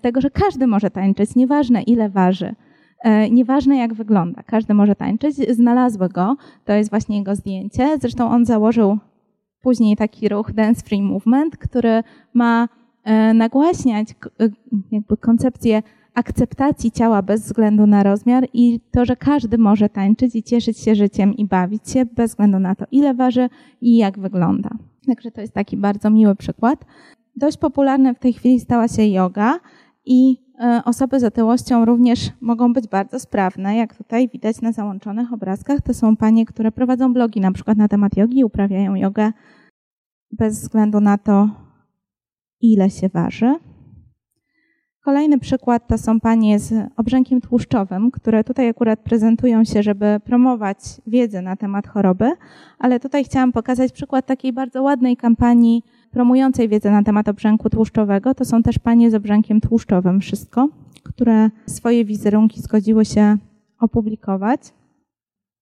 tego, że każdy może tańczyć, nieważne ile waży. E, nieważne jak wygląda, każdy może tańczyć. Znalazły go, to jest właśnie jego zdjęcie. Zresztą on założył później taki ruch Dance Free Movement, który ma nagłaśniać e, jakby koncepcję akceptacji ciała bez względu na rozmiar i to, że każdy może tańczyć i cieszyć się życiem i bawić się bez względu na to, ile waży i jak wygląda. Także to jest taki bardzo miły przykład. Dość popularna w tej chwili stała się yoga i e, osoby z otyłością również mogą być bardzo sprawne, jak tutaj widać na załączonych obrazkach. To są panie, które prowadzą blogi na przykład na temat jogi uprawiają jogę bez względu na to, ile się waży. Kolejny przykład to są panie z obrzękiem tłuszczowym, które tutaj akurat prezentują się, żeby promować wiedzę na temat choroby, ale tutaj chciałam pokazać przykład takiej bardzo ładnej kampanii promującej wiedzę na temat obrzęku tłuszczowego. To są też panie z obrzękiem tłuszczowym, wszystko, które swoje wizerunki zgodziły się opublikować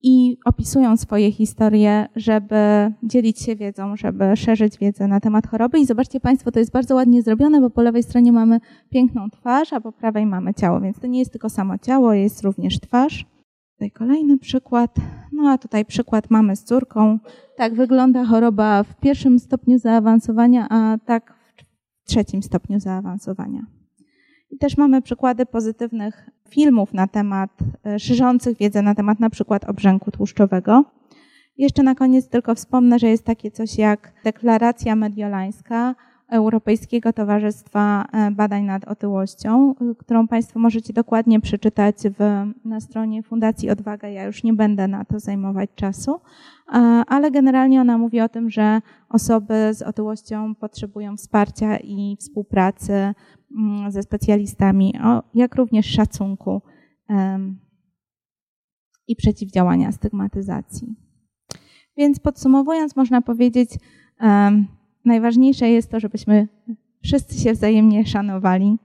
i opisują swoje historie, żeby dzielić się wiedzą, żeby szerzyć wiedzę na temat choroby. I zobaczcie Państwo, to jest bardzo ładnie zrobione, bo po lewej stronie mamy piękną twarz, a po prawej mamy ciało, więc to nie jest tylko samo ciało, jest również twarz. Tutaj kolejny przykład. No a tutaj przykład mamy z córką. Tak wygląda choroba w pierwszym stopniu zaawansowania, a tak w trzecim stopniu zaawansowania. I też mamy przykłady pozytywnych filmów na temat, e, szerzących wiedzę na temat na przykład obrzęku tłuszczowego. Jeszcze na koniec tylko wspomnę, że jest takie coś jak deklaracja mediolańska Europejskiego Towarzystwa e, Badań nad Otyłością, którą Państwo możecie dokładnie przeczytać w, na stronie Fundacji Odwaga. Ja już nie będę na to zajmować czasu, e, ale generalnie ona mówi o tym, że osoby z otyłością potrzebują wsparcia i współpracy Mm, ze specjalistami, jak również szacunku i przeciwdziałania stygmatyzacji. Więc podsumowując, można powiedzieć, najważniejsze jest to, żebyśmy wszyscy się wzajemnie szanowali.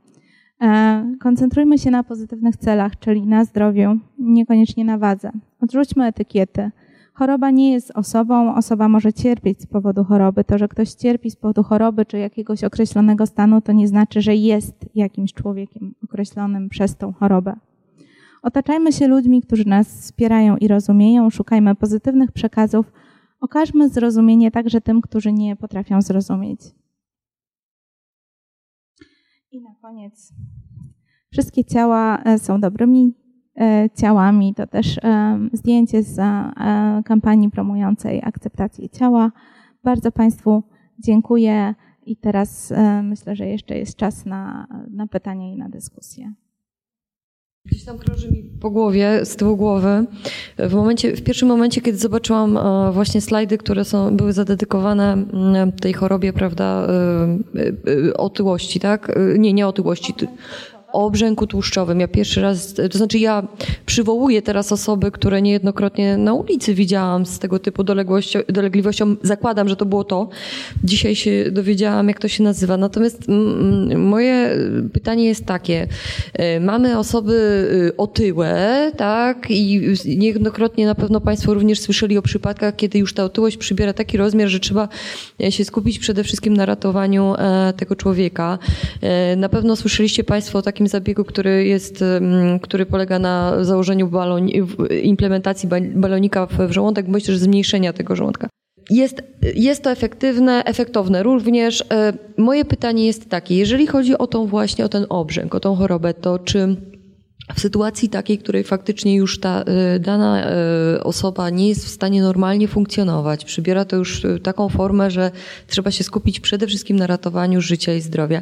E, koncentrujmy się na pozytywnych celach, czyli na zdrowiu, niekoniecznie na wadze. Odrzućmy etykiety. Choroba nie jest osobą, osoba może cierpieć z powodu choroby. To, że ktoś cierpi z powodu choroby czy jakiegoś określonego stanu, to nie znaczy, że jest jakimś człowiekiem określonym przez tą chorobę. Otaczajmy się ludźmi, którzy nas wspierają i rozumieją, szukajmy pozytywnych przekazów, okażmy zrozumienie także tym, którzy nie potrafią zrozumieć. I na koniec. Wszystkie ciała e, są dobrymi E, ciałami. To też e, zdjęcie z kampanii promującej akceptację ciała. Bardzo Państwu dziękuję i teraz myślę, że jeszcze jest czas na, na pytanie i na dyskusję. Gdzieś tam krąży mi po głowie, z tyłu głowy. W, momencie, w pierwszym momencie, kiedy zobaczyłam właśnie slajdy, które są, były zadedykowane mm, tej chorobie, prawda, otyłości, tak? Nie, nie otyłości o obrzęku tłuszczowym. Ja pierwszy raz, to znaczy ja przywołuję teraz osoby, które niejednokrotnie na ulicy widziałam z tego typu dolegliwością. Zakładam, że to było to. Dzisiaj się dowiedziałam, jak to się nazywa. Natomiast moje pytanie jest takie. E, mamy osoby y, otyłe, tak? I niejednokrotnie na pewno Państwo również słyszeli o przypadkach, kiedy już ta otyłość przybiera taki rozmiar, że trzeba e, się skupić przede wszystkim na ratowaniu e, tego człowieka. Na pewno słyszeliście Państwo o takim takim zabiegu, który jest, który polega na założeniu balon, implementacji balonika w żołądek, bądź też zmniejszenia tego żołądka. Jest, jest to efektywne, efektowne również. E, moje pytanie jest takie, jeżeli chodzi o tą właśnie, o ten obrzęk, o tą chorobę, to czy w sytuacji takiej, której faktycznie już ta y, dana y, osoba nie jest w stanie normalnie funkcjonować, przybiera to już taką formę, że trzeba się skupić przede wszystkim na ratowaniu życia i zdrowia.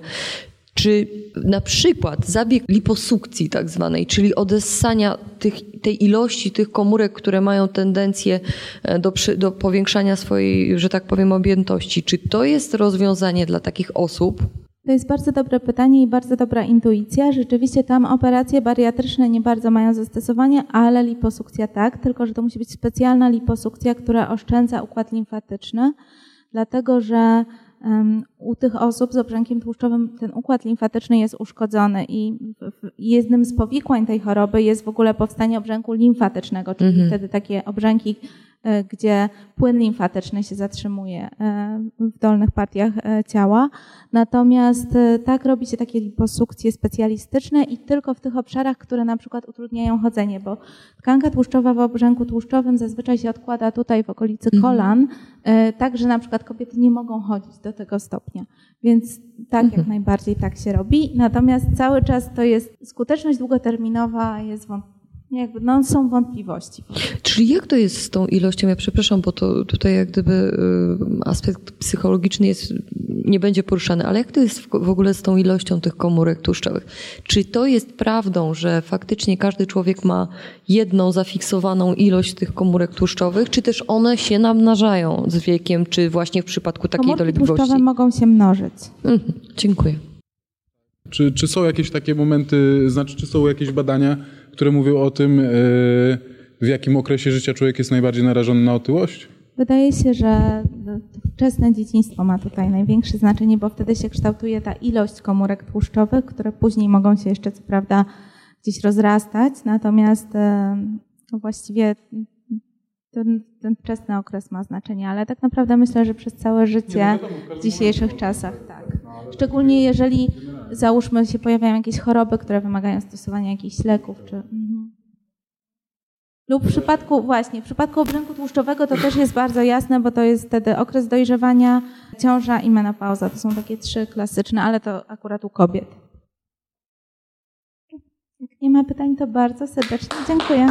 Czy na przykład zabieg liposukcji tak zwanej, czyli odessania tych, tej ilości tych komórek, które mają tendencję e, do, do powiększania swojej, że tak powiem, objętości, czy to jest rozwiązanie dla takich osób? To jest bardzo dobre pytanie i bardzo dobra intuicja. Rzeczywiście tam operacje bariatryczne nie bardzo mają zastosowanie, ale liposukcja tak, tylko że to musi być specjalna liposukcja, która oszczędza układ limfatyczny, dlatego że u tych osób z obrzękiem tłuszczowym ten układ limfatyczny jest uszkodzony i jednym z powikłań tej choroby jest w ogóle powstanie obrzęku limfatycznego, czyli mhm. wtedy takie obrzęki gdzie płyn limfatyczny się zatrzymuje e, w dolnych partiach e, ciała. Natomiast tak robi się takie liposukcje specjalistyczne i tylko w tych obszarach, które na przykład utrudniają chodzenie, bo tkanka tłuszczowa w obrzęku tłuszczowym zazwyczaj się odkłada tutaj w okolicy mhm. kolan, tak że na przykład kobiety nie mogą chodzić do tego stopnia. Więc tak, jak mhm. najbardziej tak się robi. Natomiast cały czas to jest skuteczność długoterminowa jest wątpliwa jakby, no, są wątpliwości. Czyli jak to jest z tą ilością? Ja przepraszam, bo to tutaj jak gdyby y, aspekt psychologiczny jest, nie będzie poruszany, ale jak to jest w ogóle z tą ilością tych komórek tłuszczowych? Czy to jest prawdą, że faktycznie każdy człowiek ma jedną zafiksowaną ilość tych komórek tłuszczowych, czy też one się namnażają z wiekiem, czy właśnie w przypadku takiej Komórki dolegliwości? tłuszczowe mogą się mnożyć. Mhm, dziękuję. Czy, czy są jakieś takie momenty, znaczy czy są jakieś badania, które mówią o tym, e, w jakim okresie życia człowiek jest najbardziej narażony na otyłość? Wydaje się, że wczesne dzieciństwo ma tutaj największe znaczenie, bo wtedy się kształtuje ta ilość komórek tłuszczowych, które później mogą się jeszcze co prawda gdzieś rozrastać, natomiast e, no właściwie ten, ten wczesny okres ma znaczenie, ale tak naprawdę myślę, że przez całe życie w dzisiejszych czasach tak. Szczególnie jeżeli załóżmy się pojawiają jakieś choroby, które wymagają stosowania jakichś leków, czy... Mhm. Lub w przypadku, właśnie, w przypadku obrzęku tłuszczowego to też jest bardzo jasne, bo to jest wtedy okres dojrzewania, ciąża i menopauza. To są takie trzy klasyczne, ale to akurat u kobiet. Jak nie ma pytań, to bardzo serdecznie dziękuję.